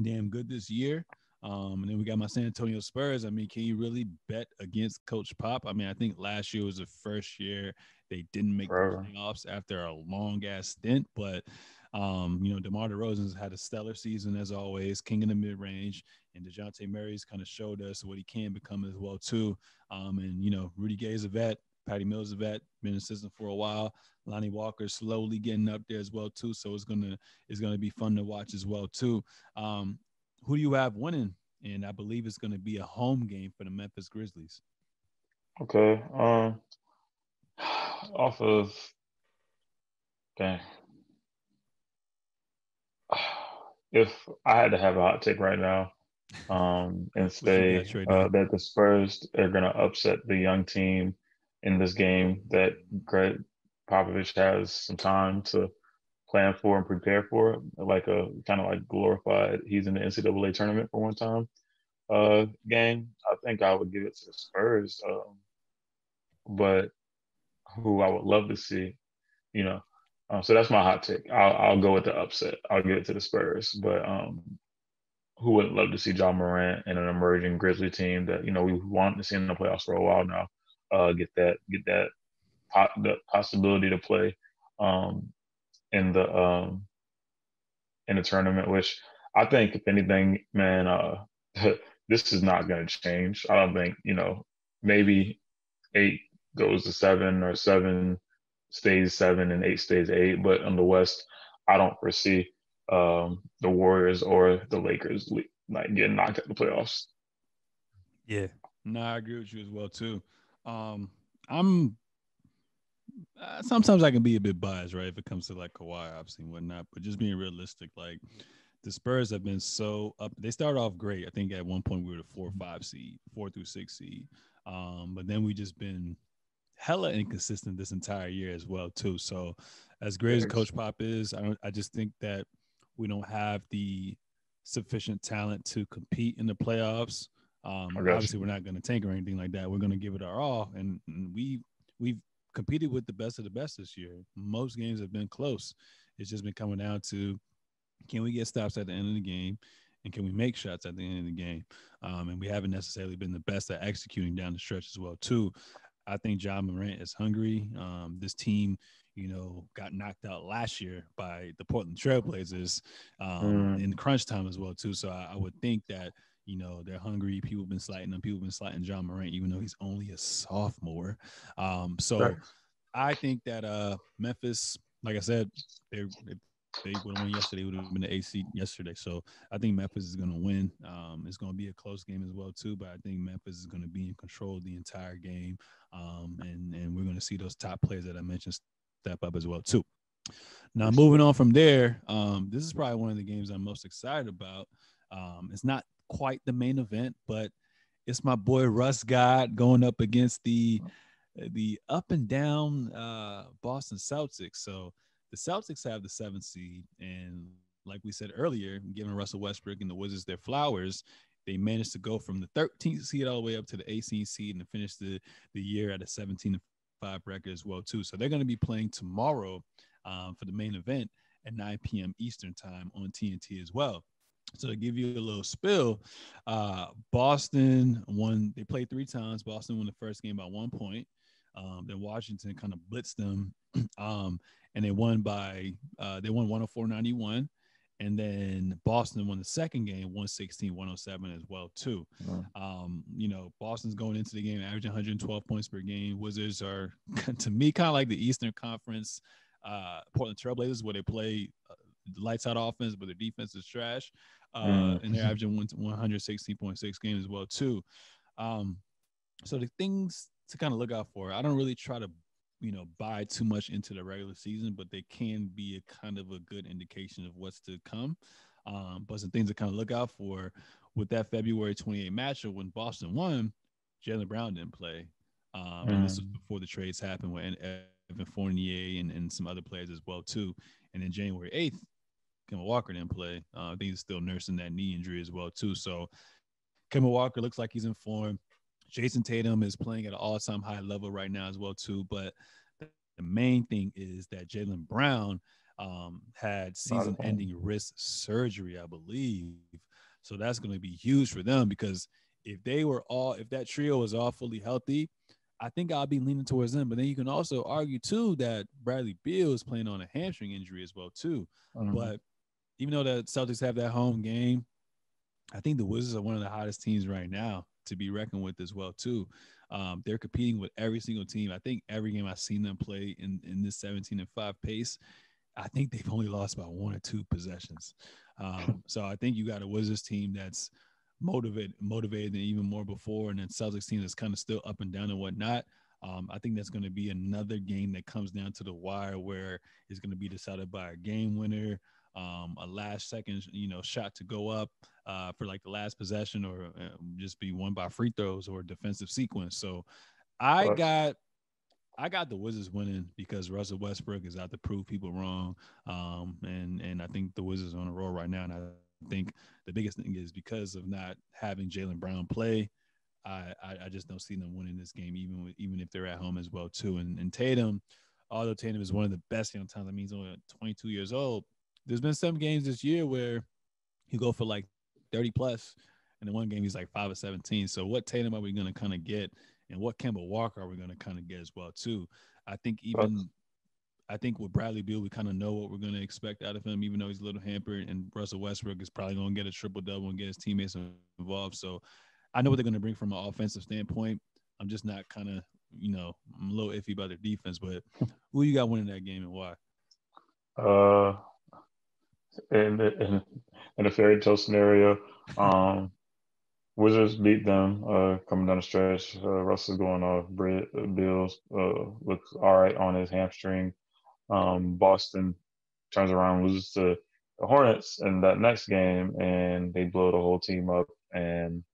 damn good this year. Um, and then we got my San Antonio Spurs. I mean, can you really bet against Coach Pop? I mean, I think last year was the first year they didn't make the playoffs after a long ass stint, but Um, you know, DeMar DeRozan's had a stellar season as always, king in the mid range, and Dejounte Murray's kind of showed us what he can become as well too. Um, and you know, Rudy Gay's a vet, Patty Mills a vet, been assistant for a while. Lonnie Walker slowly getting up there as well too. So it's gonna it's gonna be fun to watch as well too. Um, who do you have winning? And I believe it's gonna be a home game for the Memphis Grizzlies. Okay. Um, off of okay. If I had to have a hot take right now, um, and say uh, that the Spurs are going to upset the young team in this game that Gregg Popovich has some time to plan for and prepare for, like a kind of like glorified. He's in the NCAA tournament for one time uh, game. I think I would give it to the Spurs, um, but who I would love to see, you know. Um, so that's my hot take. I'll, I'll go with the upset. I'll give it to the Spurs, but um, who wouldn't love to see Ja Morant and an emerging Grizzly team that you know we wanted to see in the playoffs for a while now uh, get that get that the possibility to play um, in the um, in the tournament. Which I think, if anything, man, uh, this is not going to change. I don't think you know maybe eight goes to seven or seven stays seven and eight stays eight. But on the West, I don't foresee um, the Warriors or the Lakers like getting knocked out the playoffs. Yeah, no, I agree with you as well too. Um, I'm uh, sometimes I can be a bit biased, right, if it comes to like Kawhi, obviously, and whatnot. But just being realistic, like the Spurs have been so up. They started off great. I think at one point we were the four or five seed, four through six seed. Um, but then we just been hella inconsistent this entire year as well, too. So as great as Coach Pop is, I don't. I just think that we don't have the sufficient talent to compete in the playoffs. Um, obviously, we're not going to tank or anything like that. We're going to give it our all, and, and we we've competed with the best of the best this year. Most games have been close. It's just been coming down to can we get stops at the end of the game, and can we make shots at the end of the game? Um, and we haven't necessarily been the best at executing down the stretch as well too. I think Ja Morant is hungry. Um, this team, you know, got knocked out last year by the Portland Trailblazers um, mm. in crunch time as well too. So I, I would think that you know, they're hungry. People have been slighting them. People have been slighting Ja Morant, even though he's only a sophomore. Um, so right. I think that uh, Memphis, like I said, they they would have won yesterday. Would have been the AC yesterday. So I think Memphis is going to win. Um, it's going to be a close game as well too. But I think Memphis is going to be in control the entire game. Um, and and we're going to see those top players that I mentioned step up as well too. Now moving on from there, um, this is probably one of the games I'm most excited about. Um, it's not quite the main event, but it's my boy Russ God going up against the the up and down uh, Boston Celtics. So the Celtics have the seventh seed, and like we said earlier, giving Russell Westbrook and the Wizards their flowers, they managed to go from the 13th seed all the way up to the 18th seed and finish the the year at a 17 5 record as well too. So they're going to be playing tomorrow um, for the main event at 9 p.m. Eastern time on TNT as well. So to give you a little spill, uh, Boston won. They played three times. Boston won the first game by one point. Um, then Washington kind of blitzed them, um, and they won by uh, they won 104-91. And then Boston won the second game 116-107 as well too. Um, you know, Boston's going into the game averaging 112 points per game. Wizards are to me kind of like the Eastern Conference uh, Portland Trailblazers, where they play uh, lights out offense, but their defense is trash uh, mm. and they're averaging 116.6 games as well too. Um, so the things to kind of look out for, I don't really try to, you know, buy too much into the regular season, but they can be a kind of a good indication of what's to come. Um, but some things to kind of look out for with that February 28 matchup when Boston won, Jaylen Brown didn't play. Um, mm. And this was mm. before the trades happened with Evan Fournier and, and some other players as well too. And then January 8th, Kemba Walker didn't play. Uh, I think he's still nursing that knee injury as well too. So Kemba Walker looks like he's in form. Jayson Tatum is playing at an all-time high level right now as well too. But the main thing is that Jaylen Brown um, had season-ending wrist surgery, I believe. So that's going to be huge for them because if they were all, if that trio was all fully healthy, I think I'll be leaning towards them. But then you can also argue too that Bradley Beal is playing on a hamstring injury as well too. Mm-hmm. But even though the Celtics have that home game, I think the Wizards are one of the hottest teams right now to be reckoned with as well too. Um, they're competing with every single team. I think every game I've seen them play in in this 17 and five pace, I think they've only lost about one or two possessions. Um, so I think you got a Wizards team that's motivated, motivated than even more before, and then Celtics team that's kind of still up and down and whatnot. Um, I think that's going to be another game that comes down to the wire where it's going to be decided by a game winner, um, a last second, you know, shot to go up uh, for like the last possession, or uh, just be won by free throws or defensive sequence. So I got I got the Wizards winning because Russell Westbrook is out to prove people wrong. Um, and and I think the Wizards are on a roll right now. And I think the biggest thing is because of not having Jaylen Brown play. I, I, I just don't see them winning this game, even with, even if they're at home as well too. And, and Tatum, although Tatum is one of the best young talent, that means only 22 years old. There's been some games this year where he go for like 30 plus, and in one game he's like five or 17. So what Tatum are we going to kind of get? and what Kemba Walker are we going to kind of get as well too. I think even I think with Bradley Beal, we kind of know what we're going to expect out of him, even though he's a little hampered. And Russell Westbrook is probably going to get a triple double and get his teammates involved. So I know what they're going to bring from an offensive standpoint. I'm just not kind of, you know, I'm a little iffy about their defense. But who you got winning that game and why? Uh, in in, in a fairy tale scenario, um, Wizards beat them uh, coming down the stretch. Uh, Russell's going off. Brett, uh, Bills uh, looks all right on his hamstring. Um, Boston turns around, loses to the Hornets in that next game, and they blow the whole team up. And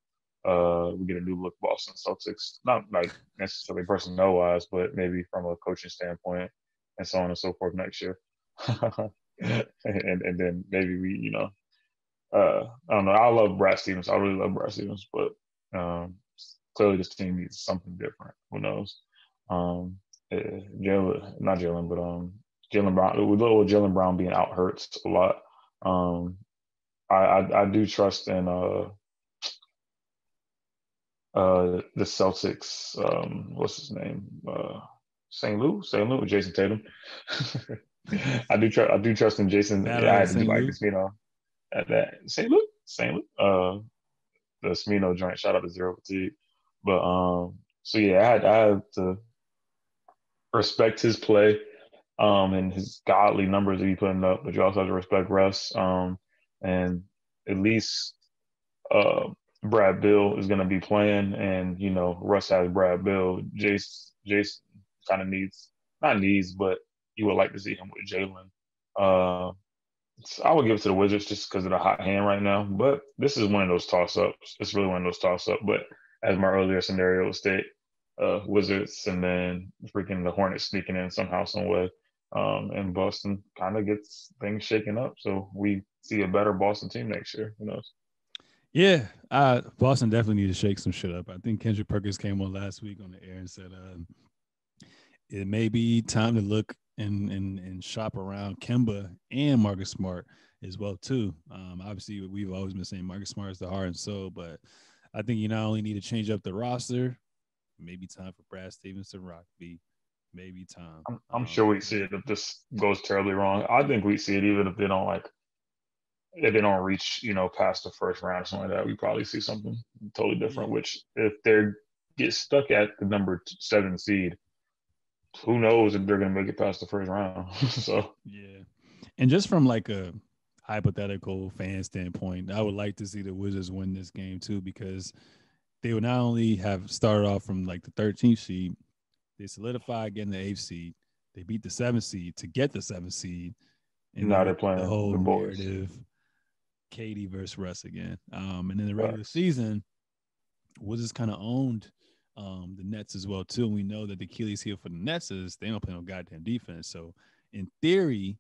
uh, we get a new look Boston Celtics. Not like necessarily personnel wise, but maybe from a coaching standpoint, and so on and so forth next year. and and then maybe we, you know, uh, I don't know. I love Brad Stevens. I really love Brad Stevens, but um, clearly this team needs something different. Who knows? Um, uh, Jalen, not Jalen, but um, Jaylen Brown. With little Jaylen Brown being out hurts a lot. Um, I, I, I do trust in uh, uh, the Celtics. Um, what's his name? Uh, St. Louis, St. Louis, Jayson Tatum. I do trust. I do trust in Jayson. Yeah, I do like this, you know at that St. Luke, St. Luke, uh, the Smino joint. Shout out to Zero Fatigue. But um, so yeah, I I had to respect his play, um, and his godly numbers that he putting up. But you also have to respect Russ, um, and at least uh, Brad Beal is going to be playing, and you know Russ has Brad Beal. Jace Jace kind of needs not needs, but you would like to see him with Jaylen. Uh, I would give it to the Wizards just because of the hot hand right now. But this is one of those toss ups. It's really one of those toss ups. But as my earlier scenario state, uh, Wizards and then freaking the Hornets sneaking in somehow, some way. Um, and Boston kind of gets things shaken up. So we see a better Boston team next year. Who knows? Yeah, uh, Boston definitely need to shake some shit up. I think Kendrick Perkins came on last week on the air and said uh, it may be time to look and and and shop around Kemba and Marcus Smart as well too. Um, obviously, we've always been saying Marcus Smart is the heart and soul, but I think you not only need to change up the roster, maybe time for Brad Stevens to rock B. Maybe time. I'm, I'm um, sure we see it if this goes terribly wrong. I think we see it even if they don't like if they don't reach, you know, past the first round or something like that, we probably see something totally different. Which if they get stuck at the number seven seed, who knows if they're going to make it past the first round. so yeah, and just from like a hypothetical fan standpoint, I would like to see the Wizards win this game too because they would not only have started off from like the 13th seed, they solidified getting the eighth seed. They beat the seventh seed to get the seventh seed. And now they're playing the whole the narrative. KD versus Russ again. Um, and in the regular right. season, Wizards kind of owned um, the Nets as well too. And we know that the Achilles heel for the Nets is they don't play no goddamn defense. So in theory,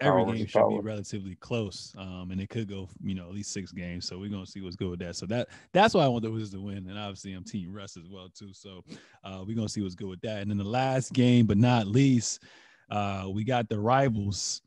every game should power. be relatively close, um, and it could go you know at least six games. So we're gonna see what's good with that. So that that's why I want the Wizards to win, and obviously I'm Team Russ as well too. So uh, we're gonna see what's good with that. And then the last game, but not least, uh, we got the rivals,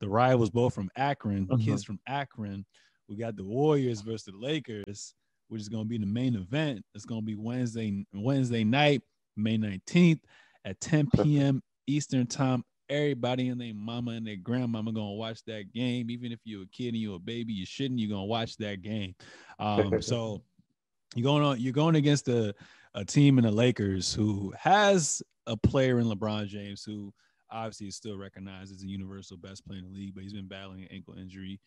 the rivals both from Akron, mm-hmm. kids from Akron. We got the Warriors versus the Lakers which is going to be the main event. It's going to be Wednesday Wednesday night. May 19th at 10 p.m. Eastern Time. Everybody and their mama and their grandmama are gonna watch that game. Even if you're a kid and you're a baby, you shouldn't. You're gonna watch that game. Um, so you're going on. You're going against a a team in the Lakers who has a player in LeBron James who obviously is still recognized as a universal best player in the league, but he's been battling an ankle injury.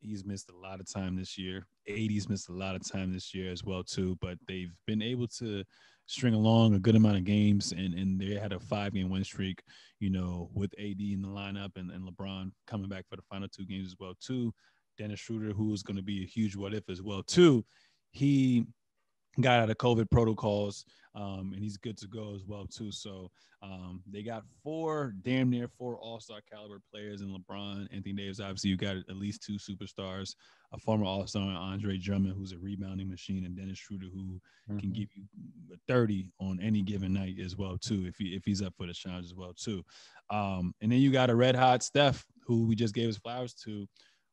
He's missed a lot of time this year. AD's missed a lot of time this year as well too, but they've been able to string along a good amount of games and and they had a five game win streak, you know, with AD in the lineup and, and LeBron coming back for the final two games as well too. Dennis Schroeder, who is going to be a huge what if as well too. He got out of COVID protocols, um, and he's good to go as well too. So um, they got four, damn near four All Star caliber players in LeBron, Anthony Davis. Obviously, you got at least two superstars, a former All Star Andre Drummond, who's a rebounding machine, and Dennis Schroeder, who mm-hmm. can give you thirty on any given night as well too, if he if he's up for the challenge as well too. Um, and then you got a red hot Steph, who we just gave his flowers to,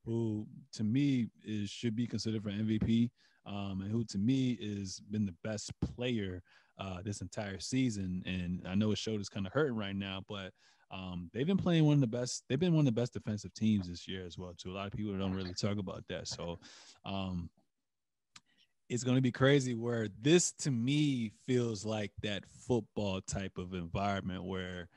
who to me is should be considered for MVP um, and who to me is been the best player uh, this entire season. And I know his shoulder's kind of hurting right now, but um, they've been playing one of the best. They've been one of the best defensive teams this year as well. Too a lot of people don't really talk about that. So um, it's going to be crazy. Where this to me feels like that football type of environment where.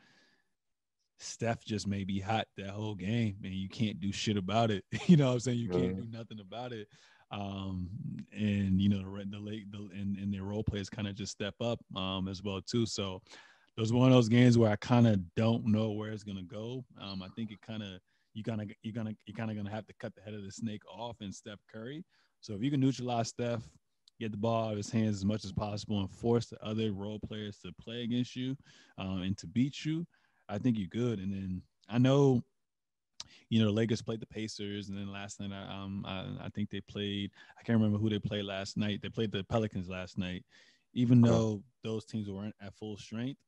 Steph just may be hot that whole game and you can't do shit about it. You know what I'm saying? You can't do nothing about it um, and you know the the late the, and, and their role players kind of just step up um, as well too. So those one of those games where I kind of don't know where it's gonna go. Um, I think it kind of you kind of you're gonna you're kind of gonna have to cut the head of the snake off in Steph Curry. So if you can neutralize Steph, get the ball out of his hands as much as possible, and force the other role players to play against you um, and to beat you, I think you're good. And then I know you know, the Lakers played the Pacers, and then last night, I, um, I, I think they played. I can't remember who they played last night. They played the Pelicans last night. Even though those teams weren't at full strength,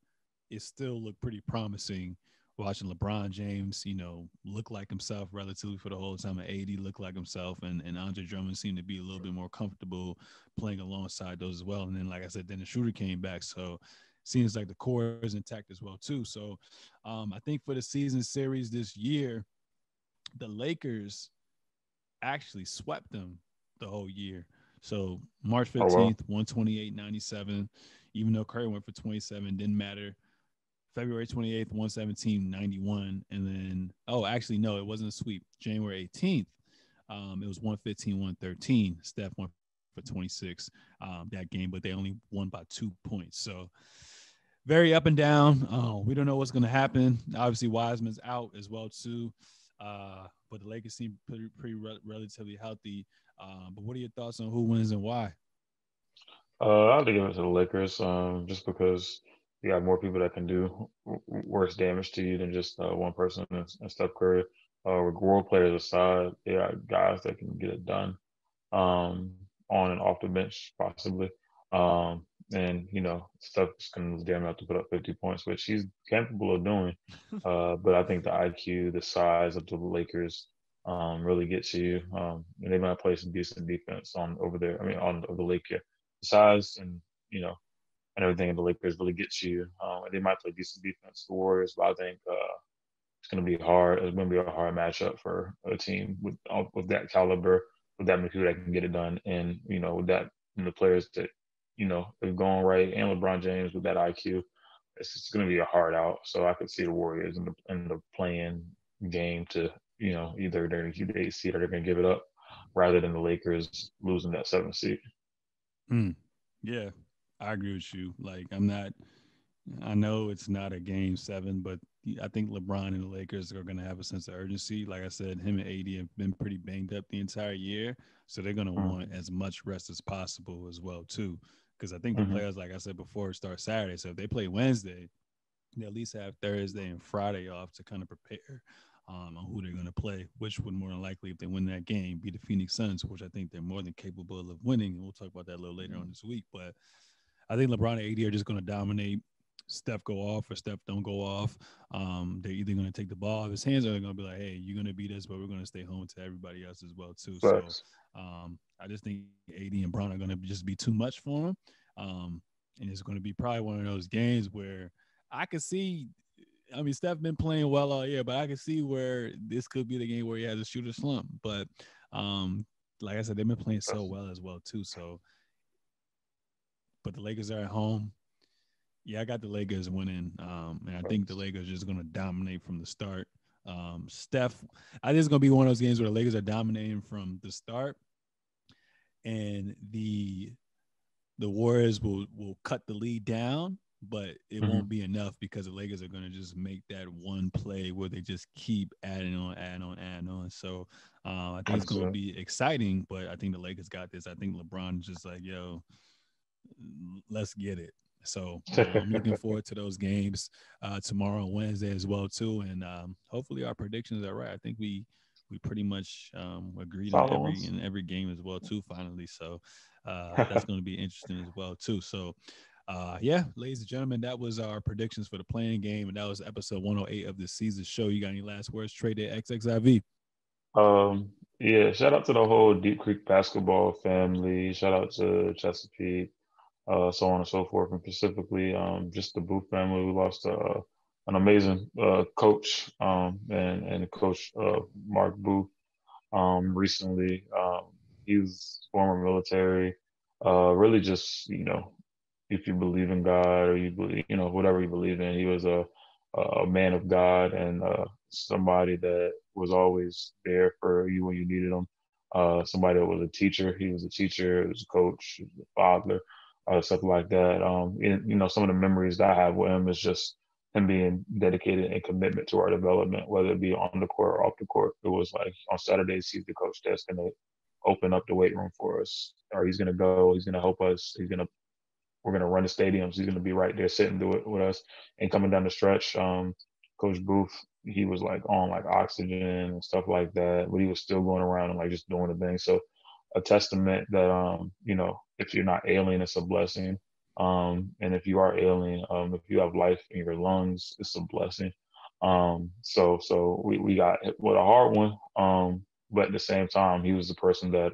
it still looked pretty promising. Watching LeBron James, you know, look like himself relatively for the whole time. AD look like himself, and and Andre Drummond seemed to be a little bit more comfortable playing alongside those as well. And then, like I said, then the shooter came back, so seems like the core is intact as well too. So um, I think for the season series this year, the Lakers actually swept them the whole year. So March 15th, oh, wow. 128 97. Even though Curry went for 27, didn't matter. February 28th, 117 91. And then, oh, actually, no, it wasn't a sweep. January 18th, um, it was 115 113. Steph went for 26 um, that game, but they only won by two points. So very up and down. Uh, we don't know what's going to happen. Obviously, Wiseman's out as well, too. Uh, but the Lakers seem pretty, pretty re- relatively healthy. Uh, but what are your thoughts on who wins and why? Uh, I'll give it to the Lakers, um, just because you got more people that can do worse damage to you than just uh, one person and, Steph Curry. Uh, role players aside, they got guys that can get it done um, on and off the bench, possibly. Um, and you know, Steph's gonna damn have to put up 50 points, which he's capable of doing. Uh, but I think the IQ, the size of the Lakers, um, really gets you. Um, and they might play some decent defense on over there. I mean, on over the Lake, yeah. The size and you know, and everything in the Lakers really gets you. Um, and they might play decent defense. The Warriors, but I think uh, it's going to be hard. It's to be a hard matchup for a team with with that caliber, with that many people that can get it done, and you know, with that and the players that you know, if going right and LeBron James with that IQ, it's just going to be a hard out. So I could see the Warriors in the in the play-in game to you know either they're going to keep the eight seed or they're going to give it up, rather than the Lakers losing that seventh seed. Mm, yeah, I agree with you. Like I'm not. I know it's not a game seven, but I think LeBron and the Lakers are going to have a sense of urgency. Like I said, him and AD have been pretty banged up the entire year, so they're going to mm. want as much rest as possible as well too because I think the mm-hmm. players, like I said before, start Saturday. So if they play Wednesday, they at least have Thursday and Friday off to kind of prepare um, on who they're going to play, which would more than likely, if they win that game, be the Phoenix Suns, which I think they're more than capable of winning. And we'll talk about that a little later on this week. But I think LeBron and AD are just going to dominate. Steph go off or Steph don't go off. Um, they're either going to take the ball of his hands or they're going to be like, hey, you're going to beat us, but we're going to stay home to everybody else as well, too. So um, I just think AD and Bron are going to just be too much for him. Um, and it's going to be probably one of those games where I could see. I mean, Steph been playing well all year, but I can see where this could be the game where he has a shooter slump. But um, like I said, they've been playing so well as well too. So, but the Lakers are at home. Yeah, I got the Lakers winning, um, and I think the Lakers are just going to dominate from the start. Um, Steph, I think it's going to be one of those games where the Lakers are dominating from the start, and the the Warriors will will cut the lead down, but it mm-hmm. won't be enough because the Lakers are going to just make that one play where they just keep adding on, adding on, adding on. So uh, I think it's going to be exciting, but I think the Lakers got this. I think LeBron just like, yo, let's get it. So uh, I'm looking forward to those games uh, tomorrow and Wednesday as well too, and um, hopefully our predictions are right. I think we we pretty much um, agreed on every in every game as well too. Finally, so uh, that's going to be interesting as well too. So. Uh, yeah, ladies and gentlemen, that was our predictions for the play-in game, and that was episode 108 of the Seezus Show. You got any last words? Treday XXIV. Um, yeah, shout out to the whole Deep Creek basketball family. Shout out to Chesapeake uh, so on and so forth. And specifically, um, just the Booth family. We lost uh, an amazing uh, coach um, and and coach uh, Mark Booth um, recently. Um, he was former military. Uh, really, just you know, if you believe in God or you believe, you know, whatever you believe in, he was a a man of God and uh, somebody that was always there for you when you needed him. Somebody that was a teacher. He was a teacher, he was a coach, he was a father uh, stuff like that. Um, and, you know, some of the memories that I have with him is just him being dedicated and commitment to our development, whether it be on the court or off the court. It was like on Saturdays, he's the coach that's to open up the weight room for us, or he's to go, he's to help us, he's to, we're to run the stadiums, he's to be right there sitting do it with us. And coming down the stretch, um, Coach Booth, he was like on like oxygen and stuff like that, but he was still going around and like just doing the thing. So a testament that um, you know, if you're not alien, it's a blessing. Um, and if you are alien, um, if you have life in your lungs, it's a blessing. Um, so so we, we got with a hard one. Um, but at the same time, he was the person that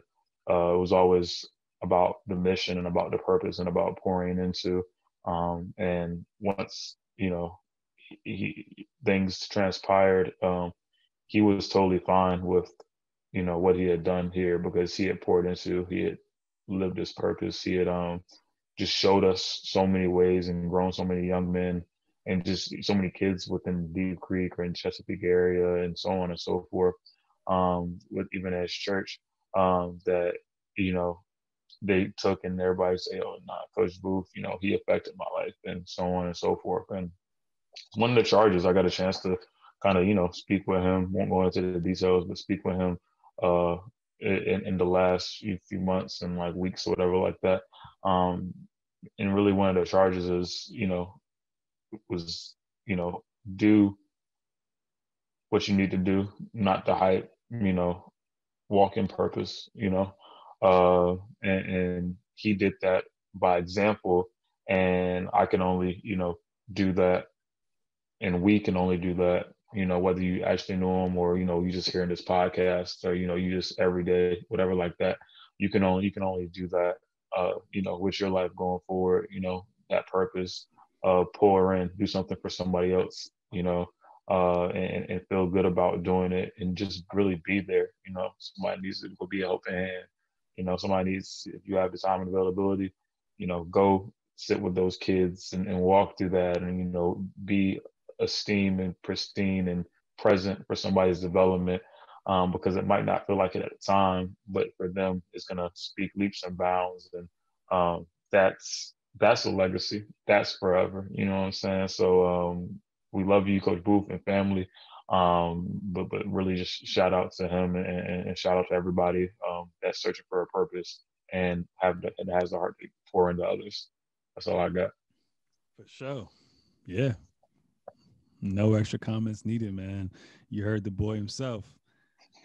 uh, was always about the mission and about the purpose and about pouring into. Um, and once you know he, he things transpired, um, he was totally fine with you know what he had done here because he had poured into he had lived his purpose he had um just showed us so many ways and grown so many young men and just so many kids within Deep Creek or in Chesapeake area and so on and so forth um with even as church um that you know they took and everybody say oh nah coach booth you know he affected my life and so on and so forth. And one of the charges i got a chance to kind of you know speak with him won't go into the details but speak with him uh, in, in the last few, months and like weeks or whatever like that. Um, and really one of the charges is, you know, was, you know, do what you need to do, not the hype, you know, walk in purpose, you know. Uh, and, and he did that by example. And I can only, you know, do that and we can only do that you know, whether you actually know them or, you know, you just hearing this podcast or, you know, you just every day, whatever like that, you can only, you can only do that, uh, you know, with your life going forward, you know, that purpose, uh, pour in, do something for somebody else, you know, uh, and, and feel good about doing it and just really be there. You know, somebody needs to be a helping hand. You know, somebody needs, if you have the time and availability, you know, go sit with those kids and, and walk through that and, you know, be esteem and pristine and present for somebody's development um, because it might not feel like it at the time, but for them, it's going to speak leaps and bounds. And um, that's that's a legacy. That's forever. You know what I'm saying? So um, we love you, Coach Booth and family. Um, but but really just shout out to him and, and, shout out to everybody um, that's searching for a purpose and have the, and has the heart to pour into others. That's all I got. For sure. Yeah, no extra comments needed, man. You heard the boy himself.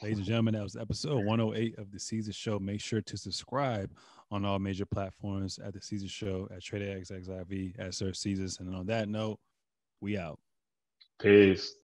Ladies and gentlemen, that was episode 108 of the Seezus Show. Make sure to subscribe on all major platforms at the Seezus Show at TredayXXIV at Sir Seezus. And on that note, we out. Peace.